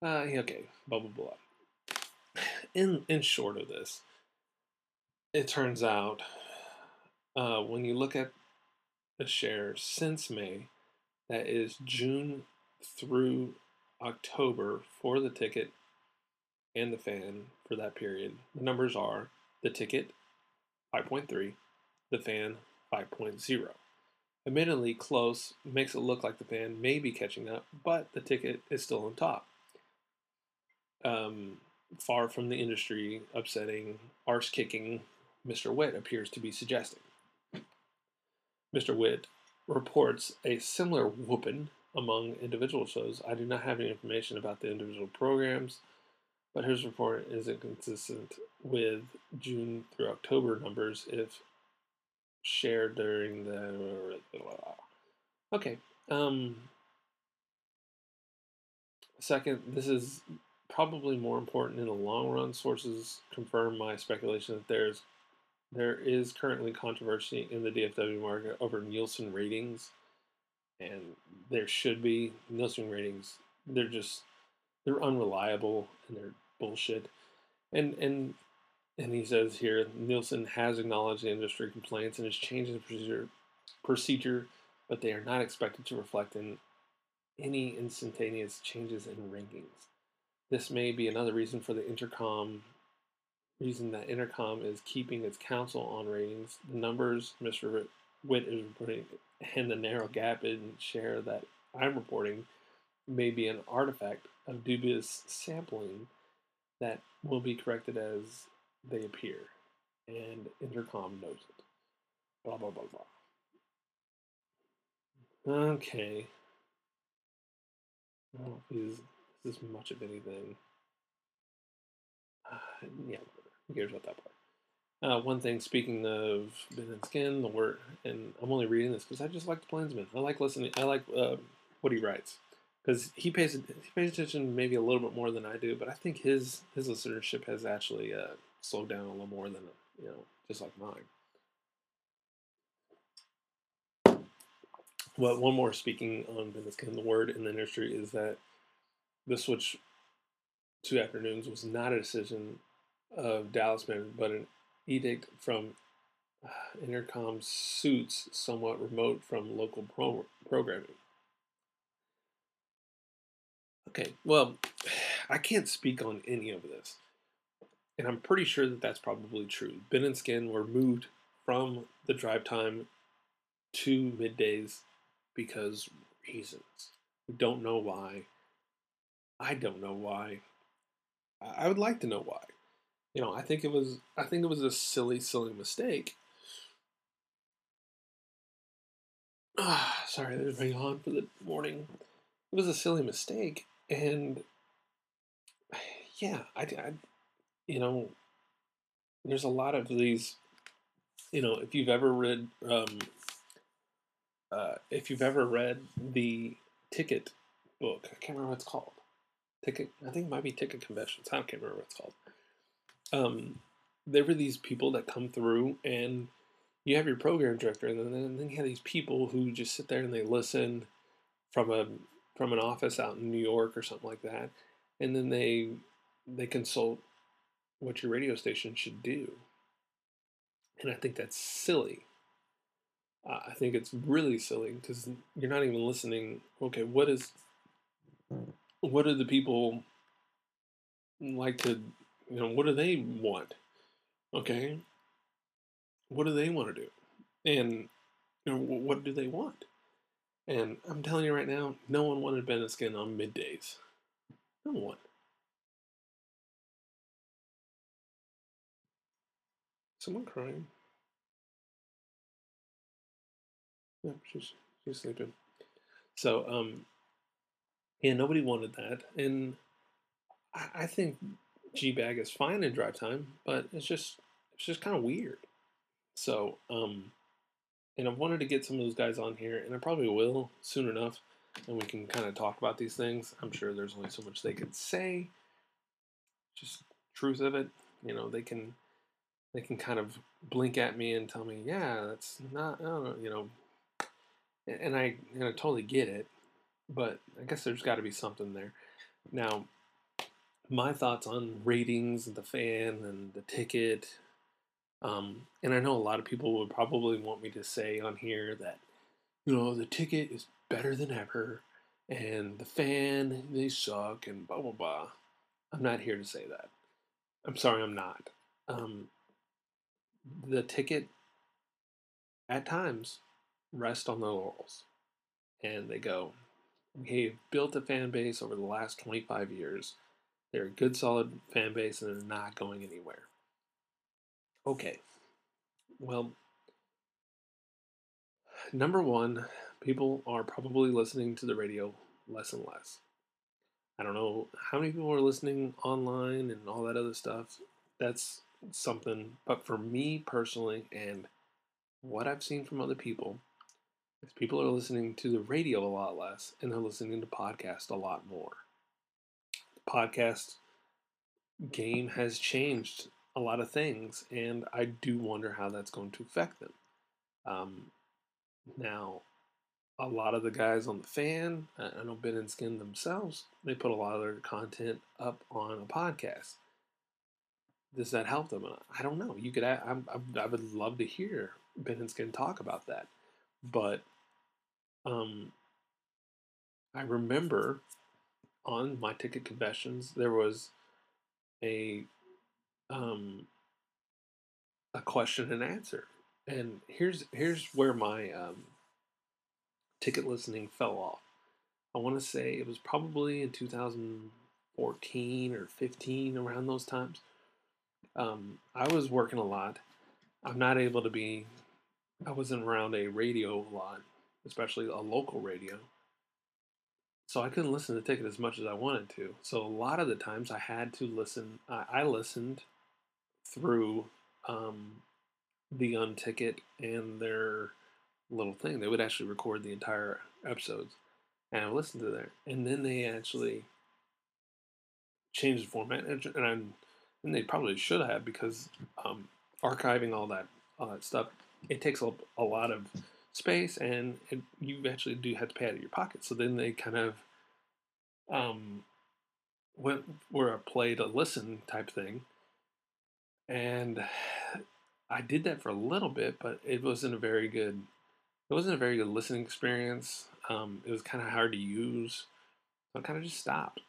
Uh, okay, blah blah blah. In in short of this, it turns out uh, when you look at the shares since May, that is June through October for the ticket and the fan for that period. The numbers are the ticket 5.3, the fan 5.0. Admittedly, close makes it look like the fan may be catching up, but the ticket is still on top. Um, far from the industry upsetting, arse kicking Mr. Whitt appears to be suggesting. Mr. Whitt reports a similar whooping among individual shows. I do not have any information about the individual programs, but his report is inconsistent with June through October numbers if shared during the. Okay. Um, second, this is probably more important in the long run. Sources confirm my speculation that there's there is currently controversy in the DFW market over Nielsen ratings, and there should be Nielsen ratings. They're just they're unreliable and they're bullshit. And and and he says here Nielsen has acknowledged the industry complaints and is changing the procedure procedure, but they are not expected to reflect in any instantaneous changes in rankings. This may be another reason for the Entercom reason that Entercom is keeping its counsel on ratings. The numbers Mr. Whitt is reporting and the narrow gap in share that I'm reporting may be an artifact of dubious sampling that will be corrected as they appear. And Entercom knows it. Blah, blah, blah, blah. Okay. Don't is much of anything. Uh, yeah, who cares about that part? Uh, one thing, speaking of Ben and Skin, the word, and I'm only reading this because I just like the Plainsman. I like listening. I like uh, what he writes because he pays he pays attention maybe a little bit more than I do, but I think his his listenership has actually uh, slowed down a little more than you know, just like mine. Well, one more speaking on Ben and Skin, the word in the industry is that the switch to afternoons was not a decision of Dallas men, but an edict from uh, Entercom suits somewhat remote from local pro- programming. Okay, well, I can't speak on any of this, and I'm pretty sure that that's probably true. Ben and Skin were moved from the drive time to middays because reasons. We don't know why. I don't know why. I would like to know why you know, I think it was I think it was a silly, silly mistake. Ah, sorry, there's been on for the morning. It was a silly mistake, and yeah, I, I, you know, there's a lot of these. You know, if you've ever read, um, uh, if you've ever read the Ticket book, I can't remember what it's called. Ticket, I think it might be Ticket Conventions. I can't remember what it's called. Um, there were these people that come through and you have your program director and then, and then you have these people who just sit there and they listen from a from an office out in New York or something like that. And then they they consult what your radio station should do. And I think that's silly. Uh, I think it's really silly because you're not even listening. Okay what is what do the people like to you know, what do they want? Okay. What do they want to do? And you know, what do they want? And I'm telling you right now, no one wanted Ben Skin on middays. No one. Someone crying. Yeah, she's she's sleeping. So um, yeah, nobody wanted that, and I, I think G bag is fine in drive time, but it's just it's just kind of weird. So um, and I wanted to get some of those guys on here, and I probably will soon enough, and we can kind of talk about these things. I'm sure there's only so much they could say. Just truth of it, you know, they can they can kind of blink at me and tell me, yeah, that's not, know, you know, and I and I totally get it, but I guess there's got to be something there. Now, my thoughts on ratings and the fan and the ticket um, and I know a lot of people would probably want me to say on here that, you know, the ticket is better than ever and the fan, they suck and blah, blah, blah. I'm not here to say that. I'm sorry, I'm not. Um, the ticket at times rest on their laurels and they go, we've built a fan base over the last 25 years. They're a good, solid fan base and they're not going anywhere. Okay. Well, number one, people are probably listening to the radio less and less. I don't know how many people are listening online and all that other stuff. That's something. But for me personally, and what I've seen from other people, people are listening to the radio a lot less and they're listening to podcasts a lot more. The podcast game has changed a lot of things, and I do wonder how that's going to affect them. Um, now, a lot of the guys on the fan, I know Ben and Skin themselves, they put a lot of their content up on a podcast. Does that help them? I don't know. You could, I, I, I would love to hear Ben and Skin talk about that, but um, I remember on my ticket confessions there was a um, a question and answer. And here's here's where my um, ticket listening fell off. I want to say it was probably in 2014 or 15, around those times. Um, I was working a lot. I'm not able to be. I wasn't around a radio a lot, especially a local radio. So I couldn't listen to ticket as much as I wanted to. So a lot of the times I had to listen. I, I listened through um, the Unticket and their little thing. They would actually record the entire episodes and I listened to that. And then they actually changed the format, and, and, and they probably should have because um, archiving all that all that stuff it takes up a lot of space, and you actually do have to pay out of your pocket. So then they kind of um, went were a play to listen type thing and I did that for a little bit, but it wasn't a very good. It wasn't a very good listening experience. Um, it was kind of hard to use, so I kind of just stopped.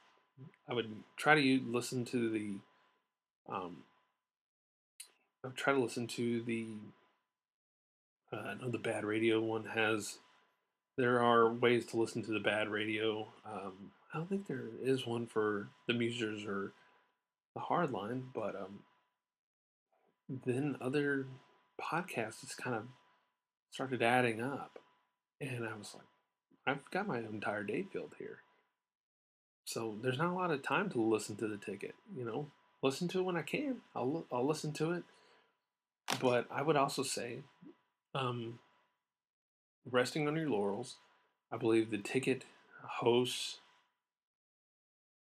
I would try to listen to the. Um, I would try to listen to the. Uh, I know the bad radio one has. There are ways to listen to the bad radio. Um, I don't think there is one for the Musers or the Hardline, but um, then other podcasts just kind of started adding up. And I was like, I've got my entire day filled here. So there's not a lot of time to listen to the ticket, you know. Listen to it when I can. I'll I'll listen to it. But I would also say, um, resting on your laurels. I believe the ticket hosts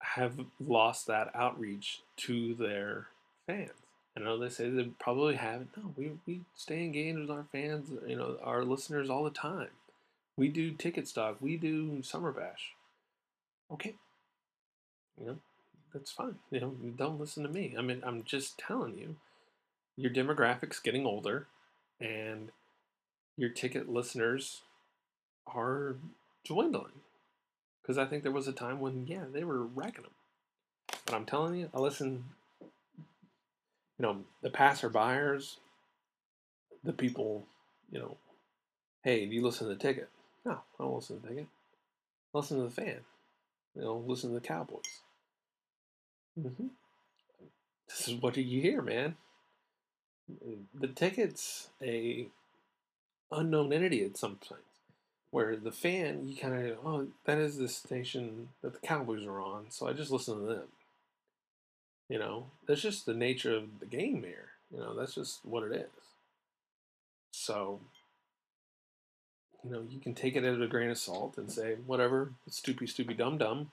have lost that outreach to their fans. I know they say they probably haven't. No, we, we stay engaged with our fans, you know, our listeners all the time. We do Ticketstock. We do summer bash. Okay. You know, that's fine. You know, don't listen to me. I mean, I'm just telling you, your demographic's getting older and your ticket listeners are dwindling. Because I think there was a time when, yeah, they were wrecking them. But I'm telling you, I listen you know, the passerbyers, the people, you know, hey, do you listen to the ticket? No, I don't listen to the ticket. I listen to the fan. You know, listen to the Cowboys. Mm-hmm. This is what you hear, man. the ticket's a unknown entity at some point. Hmm. Where the fan, you kind of oh, that is the station that the Cowboys are on, so I just listen to them. You know, that's just the nature of the game here. You know, that's just what it is. So, you know, you can take it at a grain of salt and say whatever, it's stoopy, stoopy, dum dum,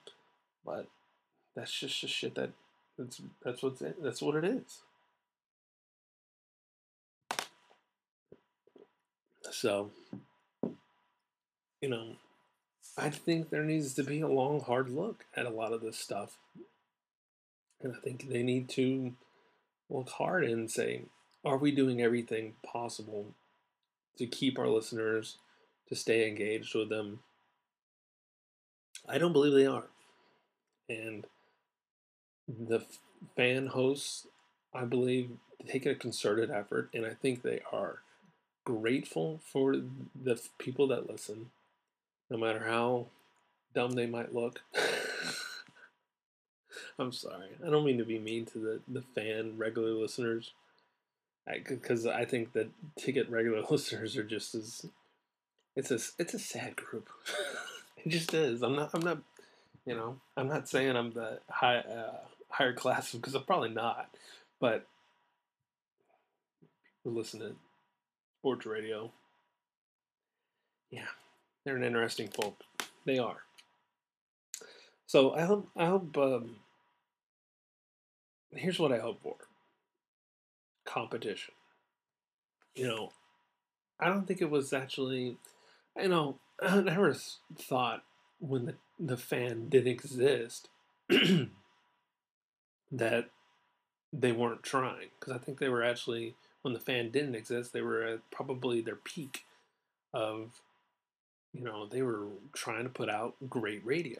but that's just the shit that that's that's what's it, that's what it is. So, you know, I think there needs to be a long, hard look at a lot of this stuff. And I think they need to look hard and say, are we doing everything possible to keep our listeners, to stay engaged with them? I don't believe they are. And the fan hosts, I believe, take a concerted effort, and I think they are grateful for the people that listen, no matter how dumb they might look. I'm sorry. I don't mean to be mean to the, the fan regular listeners, because I, I think that ticket regular listeners are just as it's a it's a sad group. it just is. I'm not. I'm not. You know. I'm not saying I'm the high uh, higher class because I'm probably not. But listen to sports radio. Yeah, they're an interesting folk. They are. So I hope I hope um, here's what I hope for. Competition. You know, I don't think it was actually you know, I never thought when the the fan did exist that they weren't trying because I think they were actually when the fan didn't exist, they were at probably their peak of, you know, they were trying to put out great radio.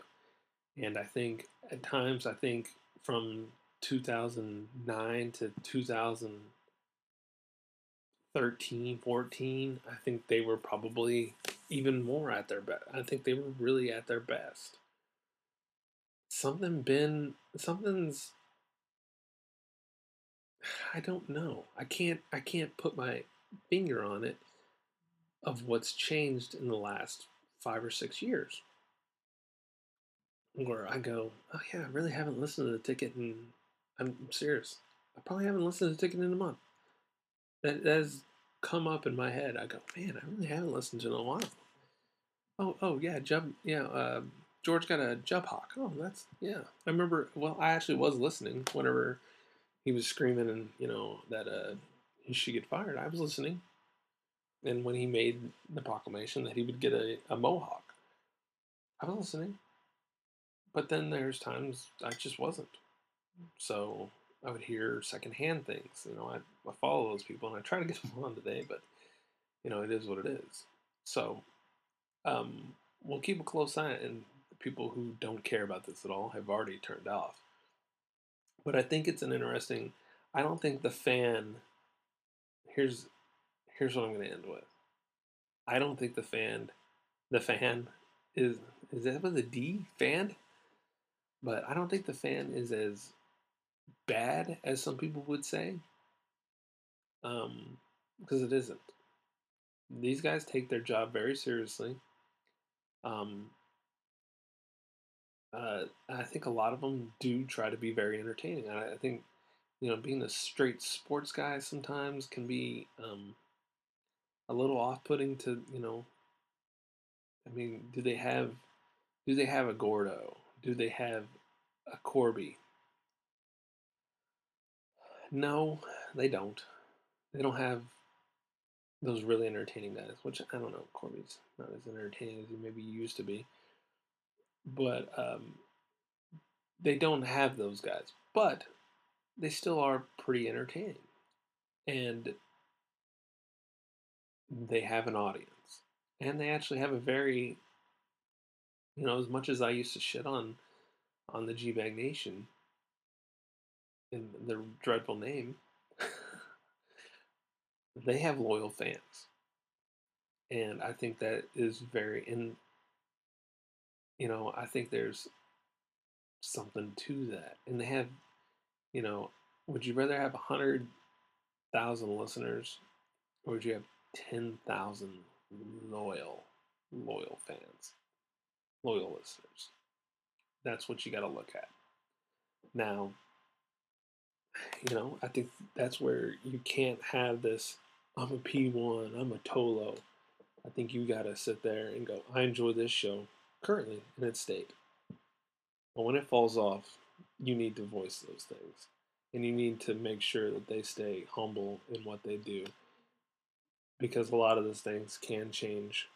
And I think at times, I think from 2009 to 2013, 14, I think they were probably even more at their best. I think they were really at their best. Something been, something's I don't know. I can't I can't put my finger on it of what's changed in the last five or six years. Where I go, oh yeah, I really haven't listened to the ticket and I'm serious. I probably haven't listened to the ticket in a month. That, that has come up in my head. I go, man, I really haven't listened to it in a while. Oh, oh yeah, Jub, yeah, uh, George got a Jub Hawk. Oh, that's yeah. I remember. Well, I actually was listening whenever he was screaming and you know that uh, he should get fired. I was listening, and when he made the proclamation that he would get a, a mohawk, I was listening. But then there's times I just wasn't. So I would hear secondhand things. You know, I, I follow those people and I try to get them on today, but you know, it is what it is. So um, we'll keep a close eye, and people who don't care about this at all have already turned off. But I think it's an interesting. I don't think the fan. Here's here's what I'm going to end with. I don't think the fan, the fan, is is that with a D fan? But I don't think the fan is as bad as some people would say. Um, because it isn't. These guys take their job very seriously. Um, uh, I think a lot of them do try to be very entertaining. I, I think, you know, being a straight sports guy sometimes can be um, a little off-putting to, you know. I mean, do they have, do they have a Gordo? Do they have a Corby? No, they don't. They don't have those really entertaining guys, which I don't know. Corby's not as entertaining as he maybe used to be but um, they don't have those guys. But they still are pretty entertaining, and they have an audience, and they actually have a very, you know, as much as I used to shit on on the G Bag Nation in their dreadful name, they have loyal fans. And I think that is very and you know, I think there's something to that. And they have, you know, would you rather have a hundred thousand listeners, or would you have ten thousand loyal, loyal fans, loyal listeners? That's what you got to look at. Now, you know, I think that's where you can't have this. I'm a P1. I'm a Tolo. I think you got to sit there and go. I enjoy this show currently in its state. But when it falls off, you need to voice those things. And you need to make sure that they stay humble in what they do. Because a lot of those things can change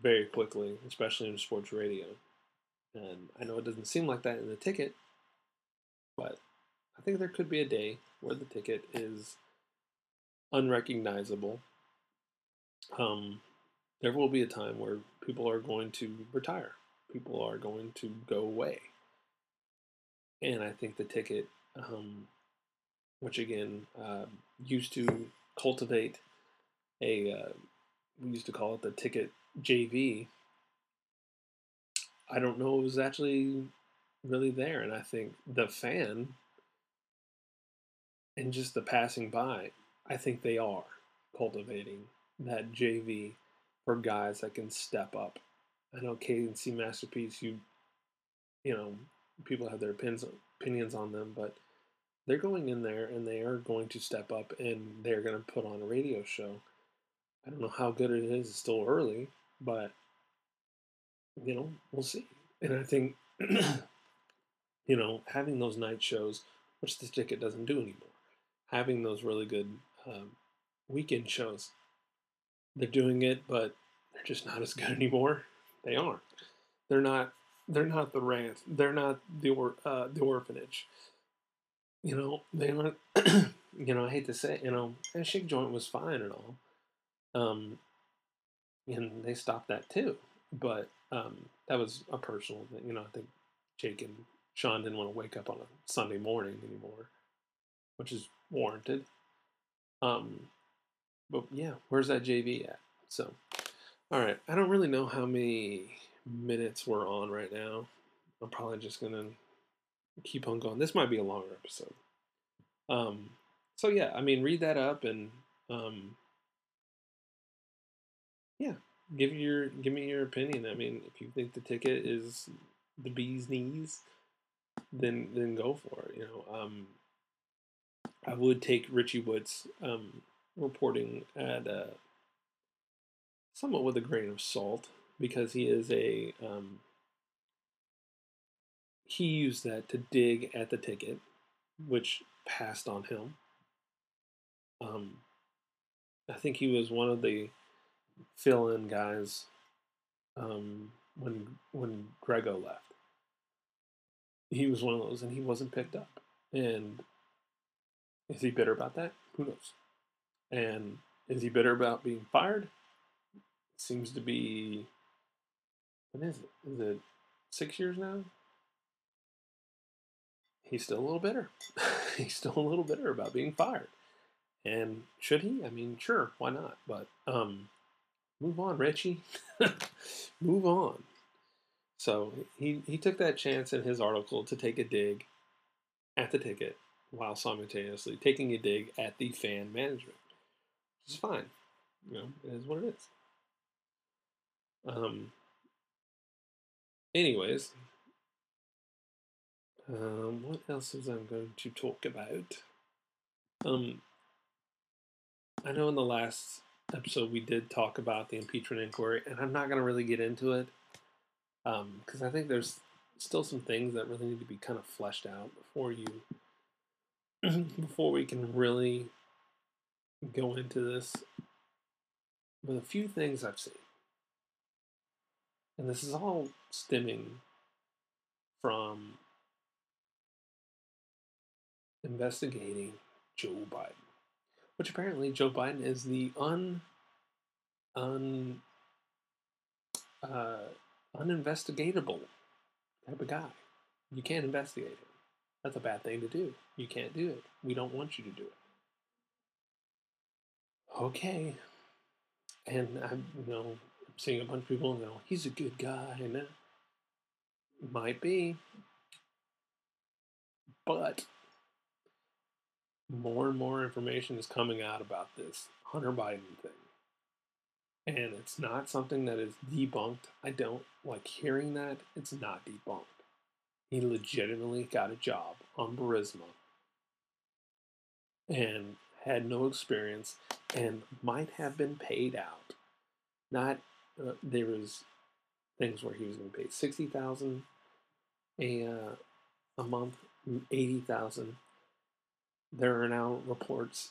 very quickly, especially in sports radio. And I know it doesn't seem like that in the ticket, but I think there could be a day where the ticket is unrecognizable. Um, there will be a time where people are going to retire, people are going to go away. And I think the ticket, um, which again uh, used to cultivate a, uh, we used to call it the ticket JV. I don't know it was actually really there. And I think the fan and just the passing by, I think they are cultivating that JV for guys that can step up. I know KNC Masterpiece, you, you know, people have their opinions opinions on them, but they're going in there and they are going to step up and they're going to put on a radio show. I don't know how good it is. It's still early, but you know, we'll see. And I think, you know, having those night shows, which the ticket doesn't do anymore, having those really good um, weekend shows, they're doing it, but they're just not as good anymore. They aren't. They're not they're not the rant. They're not the or, uh, the orphanage. You know, they aren't. you know, I hate to say, you know, and Shake Joint was fine and all, um, and they stopped that too. But um, that was a personal thing. You know, I think Jake and Sean didn't want to wake up on a Sunday morning anymore, which is warranted. Um, but yeah, where's that JV at? So, all right, I don't really know how many minutes we're on right now. I'm probably just gonna keep on going. This might be a longer episode. Um, so yeah, I mean, read that up and um, yeah, give your give me your opinion. I mean, if you think the ticket is the bee's knees, then then go for it. You know, um, I would take Richie Whitt's um, reporting at uh, somewhat with a grain of salt because he is a um, he used that to dig at the ticket, which passed on him. Um, I think he was one of the fill-in guys um, when when Greggo left. He was one of those, and he wasn't picked up. And is he bitter about that? Who knows? And is he bitter about being fired? Seems to be what is it? Is it six years now? He's still a little bitter. He's still a little bitter about being fired. And should he? I mean, sure, why not? But um, move on, Richie. move on. So he, he took that chance in his article to take a dig at the ticket while simultaneously taking a dig at the fan management. Which is fine. You know, it is what it is. Um, Anyways, um, what else is I'm going to talk about? Um, I know in the last episode we did talk about the impeachment inquiry, and I'm not going to really get into it because um, I think there's still some things that really need to be kind of fleshed out before you before we can really go into this. But a few things I've seen. And this is all stemming from investigating Joe Biden, which apparently Joe Biden is the un, un, uh, uninvestigatable type of guy. You can't investigate him. That's a bad thing to do. You can't do it. We don't want you to do it. Okay. And I, you know, seeing a bunch of people go, he's a good guy, and that might be. But more and more information is coming out about this Hunter Biden thing. And it's not something that is debunked. I don't like hearing that. It's not debunked. He legitimately got a job on Burisma and had no experience and might have been paid out. Not uh, there was things where he was going to pay sixty thousand a a month, eighty thousand. There are now reports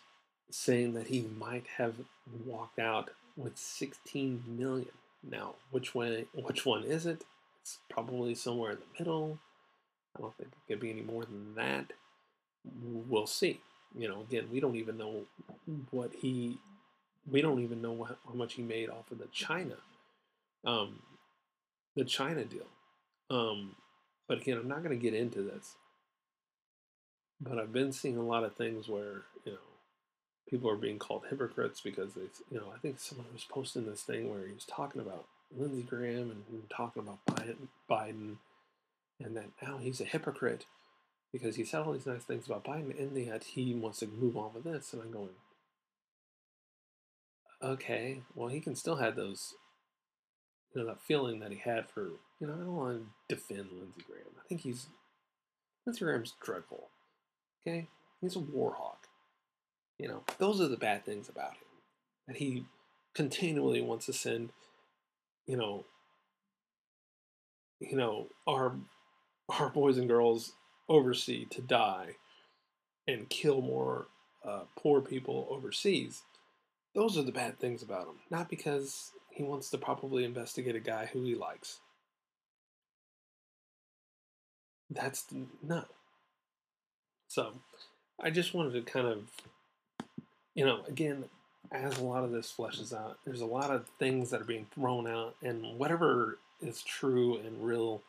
saying that he might have walked out with sixteen million. Now, which one? Which one is it? It's probably somewhere in the middle. I don't think it could be any more than that. We'll see. You know, again, we don't even know what he. We don't even know how much he made off of the China, um, the China deal. Um, but again, I'm not going to get into this. But I've been seeing a lot of things where you know people are being called hypocrites because they, you know, I think someone was posting this thing where he was talking about Lindsey Graham and talking about Biden, Biden, and that now he's a hypocrite because he said all these nice things about Biden, and yet he wants to move on with this. And I'm going, okay, well, he can still have those, you know, that feeling that he had for, you know, I don't want to defend Lindsey Graham. I think he's, Lindsey Graham's dreadful. Okay? He's a war hawk. You know, those are the bad things about him. That he continually wants to send, you know, you know, our our boys and girls overseas to die and kill more uh, poor people overseas. Those are the bad things about him. Not because he wants to probably investigate a guy who he likes. That's no. So, I just wanted to kind of, you know, again, as a lot of this fleshes out, there's a lot of things that are being thrown out, and whatever is true and real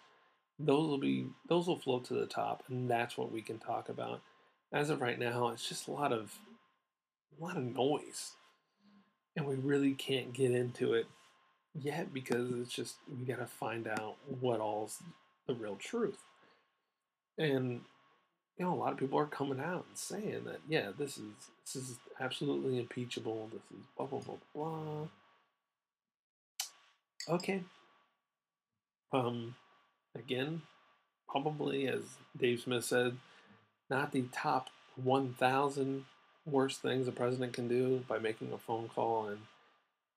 those will be those will float to the top, and that's what we can talk about. As of right now, it's just a lot of a lot of noise, and we really can't get into it yet because it's just we got to find out what all's the real truth. And you know, a lot of people are coming out and saying that yeah, this is this is absolutely impeachable. This is blah blah blah blah. Okay. Um, again, probably, as Dave Smith said, not the top 1,000 worst things a president can do by making a phone call and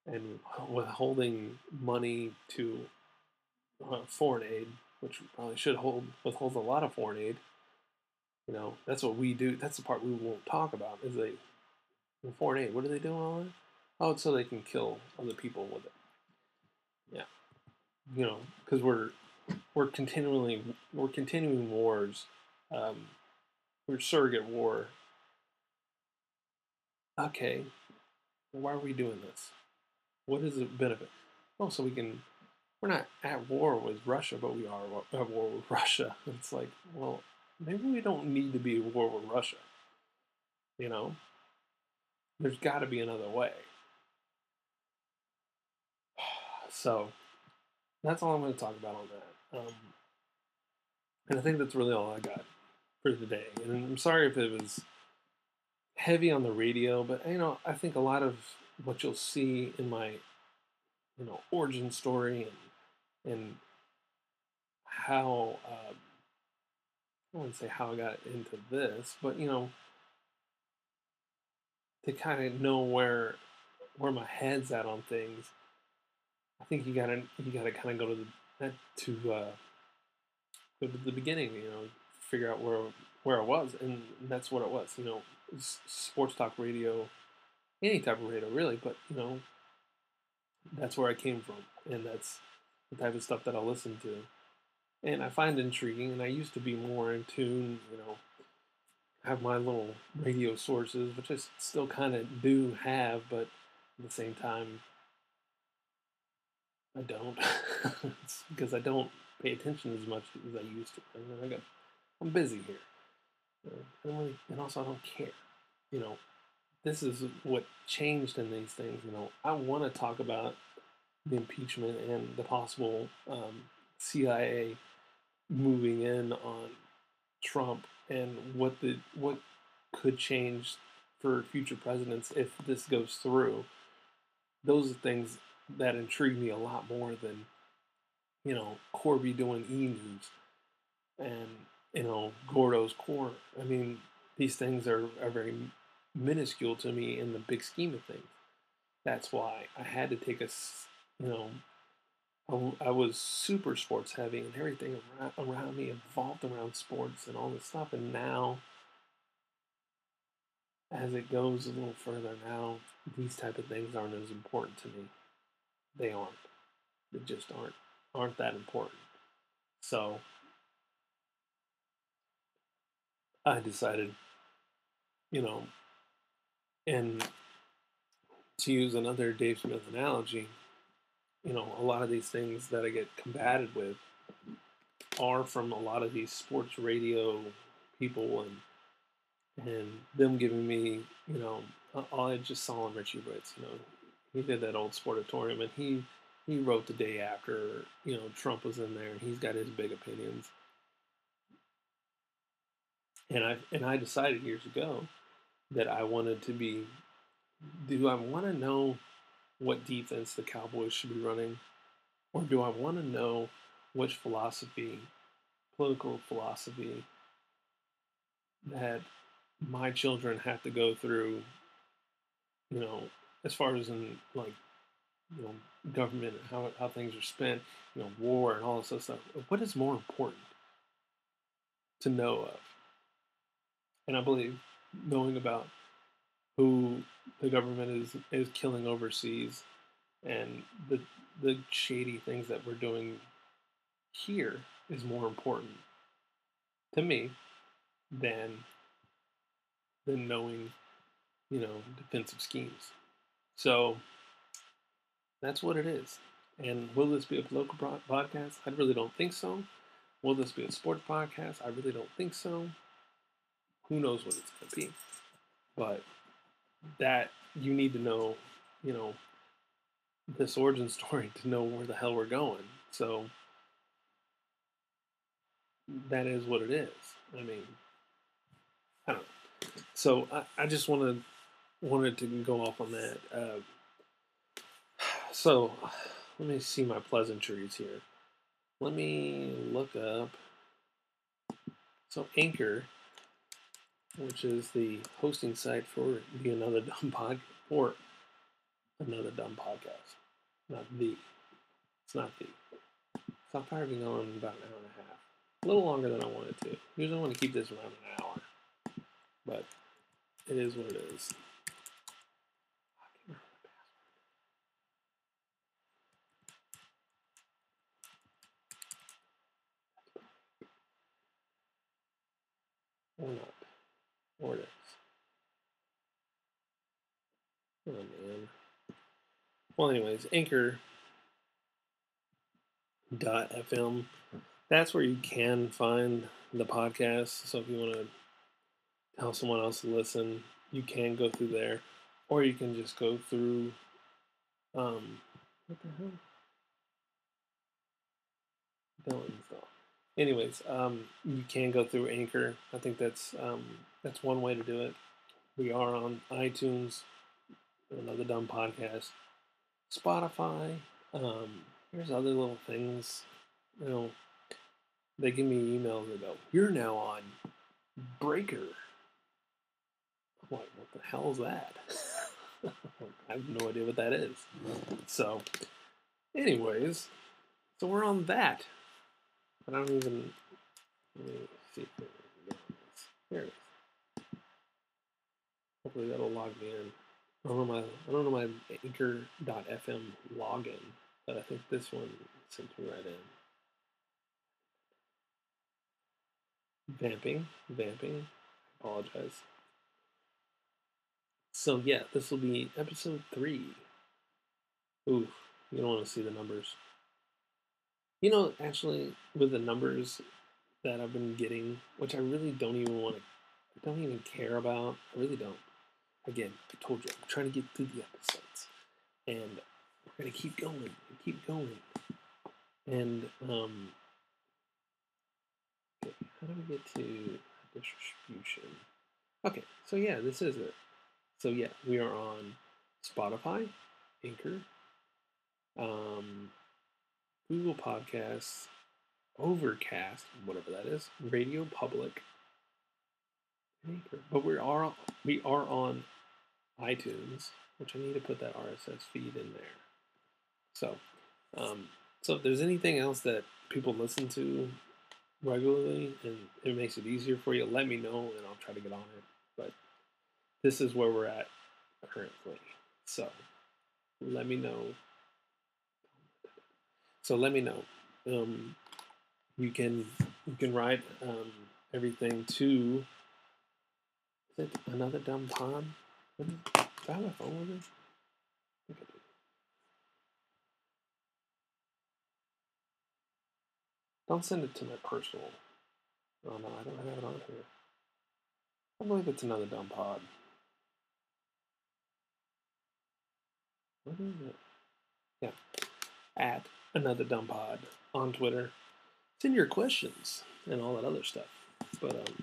and withholding money to uh, foreign aid, which probably should hold withhold a lot of foreign aid. You know, that's what we do. That's the part we won't talk about. Is they foreign aid? What are they doing all that? Oh, it's so they can kill other people with it. Yeah, you know, because we're we're continually we're continuing wars. Um, we're surrogate war. Okay, why are we doing this? What is the benefit? Oh, so we can. We're not at war with Russia, but we are at war with Russia. It's like, well, maybe we don't need to be at war with Russia. You know, there's got to be another way. So that's all I'm going to talk about on that. Um, and I think that's really all I got for today. And I'm sorry if it was heavy on the radio, but you know, I think a lot of what you'll see in my, you know, origin story and and how um, I wouldn't say how I got into this, but you know, to kind of know where where my head's at on things. I think you gotta you gotta kind of go to the to uh, go to the beginning, you know, figure out where where I was, and that's what it was. You know, sports talk radio, any type of radio, really. But you know, that's where I came from, and that's the type of stuff that I listen to, and I find intriguing. And I used to be more in tune, you know, have my little radio sources, which I still kind of do have, but at the same time, I don't. because I don't pay attention as much as I used to. And I got, I'm busy here. And also I don't care. You know, this is what changed in these things. You know, I want to talk about the impeachment and the possible um, CIA moving in on Trump and what the what could change for future presidents if this goes through. Those are things that intrigue me a lot more than, you know, Corby doing e news and, you know, Gordo's core. I mean, these things are, are very minuscule to me in the big scheme of things. That's why I had to take a, you know, I, I was super sports heavy and everything around, around me evolved around sports and all this stuff. And now, as it goes a little further now, these type of things aren't as important to me. They aren't. They just aren't aren't that important. So I decided, you know, and to use another Dave Smith analogy, you know, a lot of these things that I get combated with are from a lot of these sports radio people and and them giving me, you know, all I just saw on Richie Whitt, you know, he did that old sportatorium and he he wrote the day after, you know, Trump was in there and he's got his big opinions. And I and I decided years ago that I wanted to be do I want to know what defense the Cowboys should be running? Or do I want to know which philosophy, political philosophy, that my children have to go through, you know, as far as in like, you know, government and how, how things are spent, you know, war and all this other stuff. What is more important to know of? And I believe knowing about who the government is is killing overseas and the the shady things that we're doing here is more important to me than than knowing you know defensive schemes. So that's what it is. And will this be a political podcast i really don't think so. Will this be a sports podcast i really don't think so who knows what it's going to be but that you need to know, you know, this origin story to know where the hell we're going. So that is what it is. I mean, I don't know. So I, I just wanted wanted to go off on that. Uh, so let me see my pleasantries here. Let me look up. So Anchor which is the hosting site for the Another Dumb Pod or Another Dumb Podcast. Not the. It's not the. So I've probably been going about an hour and a half. A little longer than I wanted to. Usually I want to keep this around an hour. But it is what it is. Or not. Hornets. Oh man. Well, anyways, Anchor dot fm. That's where you can find the podcast. So if you want to tell someone else to listen, you can go through there, or you can just go through. Um, what the hell? Don't install anyways, um, you can go through Anchor. I think that's um, that's one way to do it. We are on iTunes, another dumb podcast, Spotify. Um, there's other little things. You know, they give me emails and go, "You're now on Breaker." "What the hell is that?" I have no idea what that is. So, anyways, so we're on that. I don't even. Let me see. Here it is. Hopefully that'll log me in. I don't know my I don't know my Anchor.fm login, but I think this one sent me right in. Vamping, vamping. I apologize. So yeah, this will be episode three. Ooh, you don't want to see the numbers. You know, actually, with the numbers that I've been getting, which I really don't even want to, I don't even care about. I really don't. Again, I told you, I'm trying to get through the episodes, and we're gonna keep going, and keep going, and um, okay, how do we get to distribution? Okay, so yeah, this is it. So yeah, we are on Spotify, Anchor, um, Google Podcasts, Overcast, whatever that is, Radio Public, But we are we are on iTunes, which I need to put that RSS feed in there. So, um, so if there's anything else that people listen to regularly and it makes it easier for you, let me know and I'll try to get on it. But this is where we're at currently. So let me know. So let me know. Um, you can you can write um, everything to is it another dumb pod? I have phone with. Don't send it to my personal. Oh no, I don't have it on here. I believe it's another dumb pod. What is it? Yeah. At another dumb pod on Twitter. Send your questions and all that other stuff. But um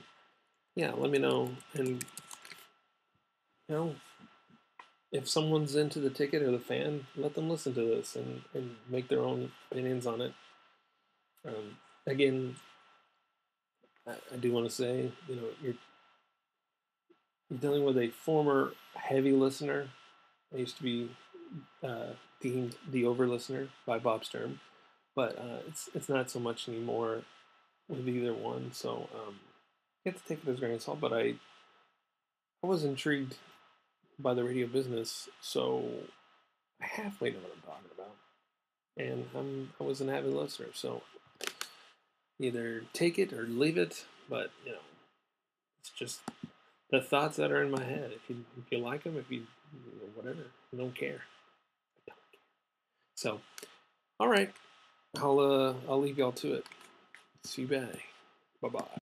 yeah, let me know and you know if someone's into the ticket or the fan, let them listen to this and, and make their own opinions on it. Um, again, I, I do want to say, you know, you're, you're dealing with a former heavy listener. I used to be uh, deemed the over listener by Bob Sturm, but uh, it's it's not so much anymore with either one. So um, you have to take it as grain of salt. But I I was intrigued by the radio business, so I halfway know what I'm talking about, and I'm I was an avid listener. So either take it or leave it, but you know, it's just the thoughts that are in my head. If you if you like them, if you, you know, whatever, don't care. So, all right, I'll uh I'll leave y'all to it. See you back. Bye bye.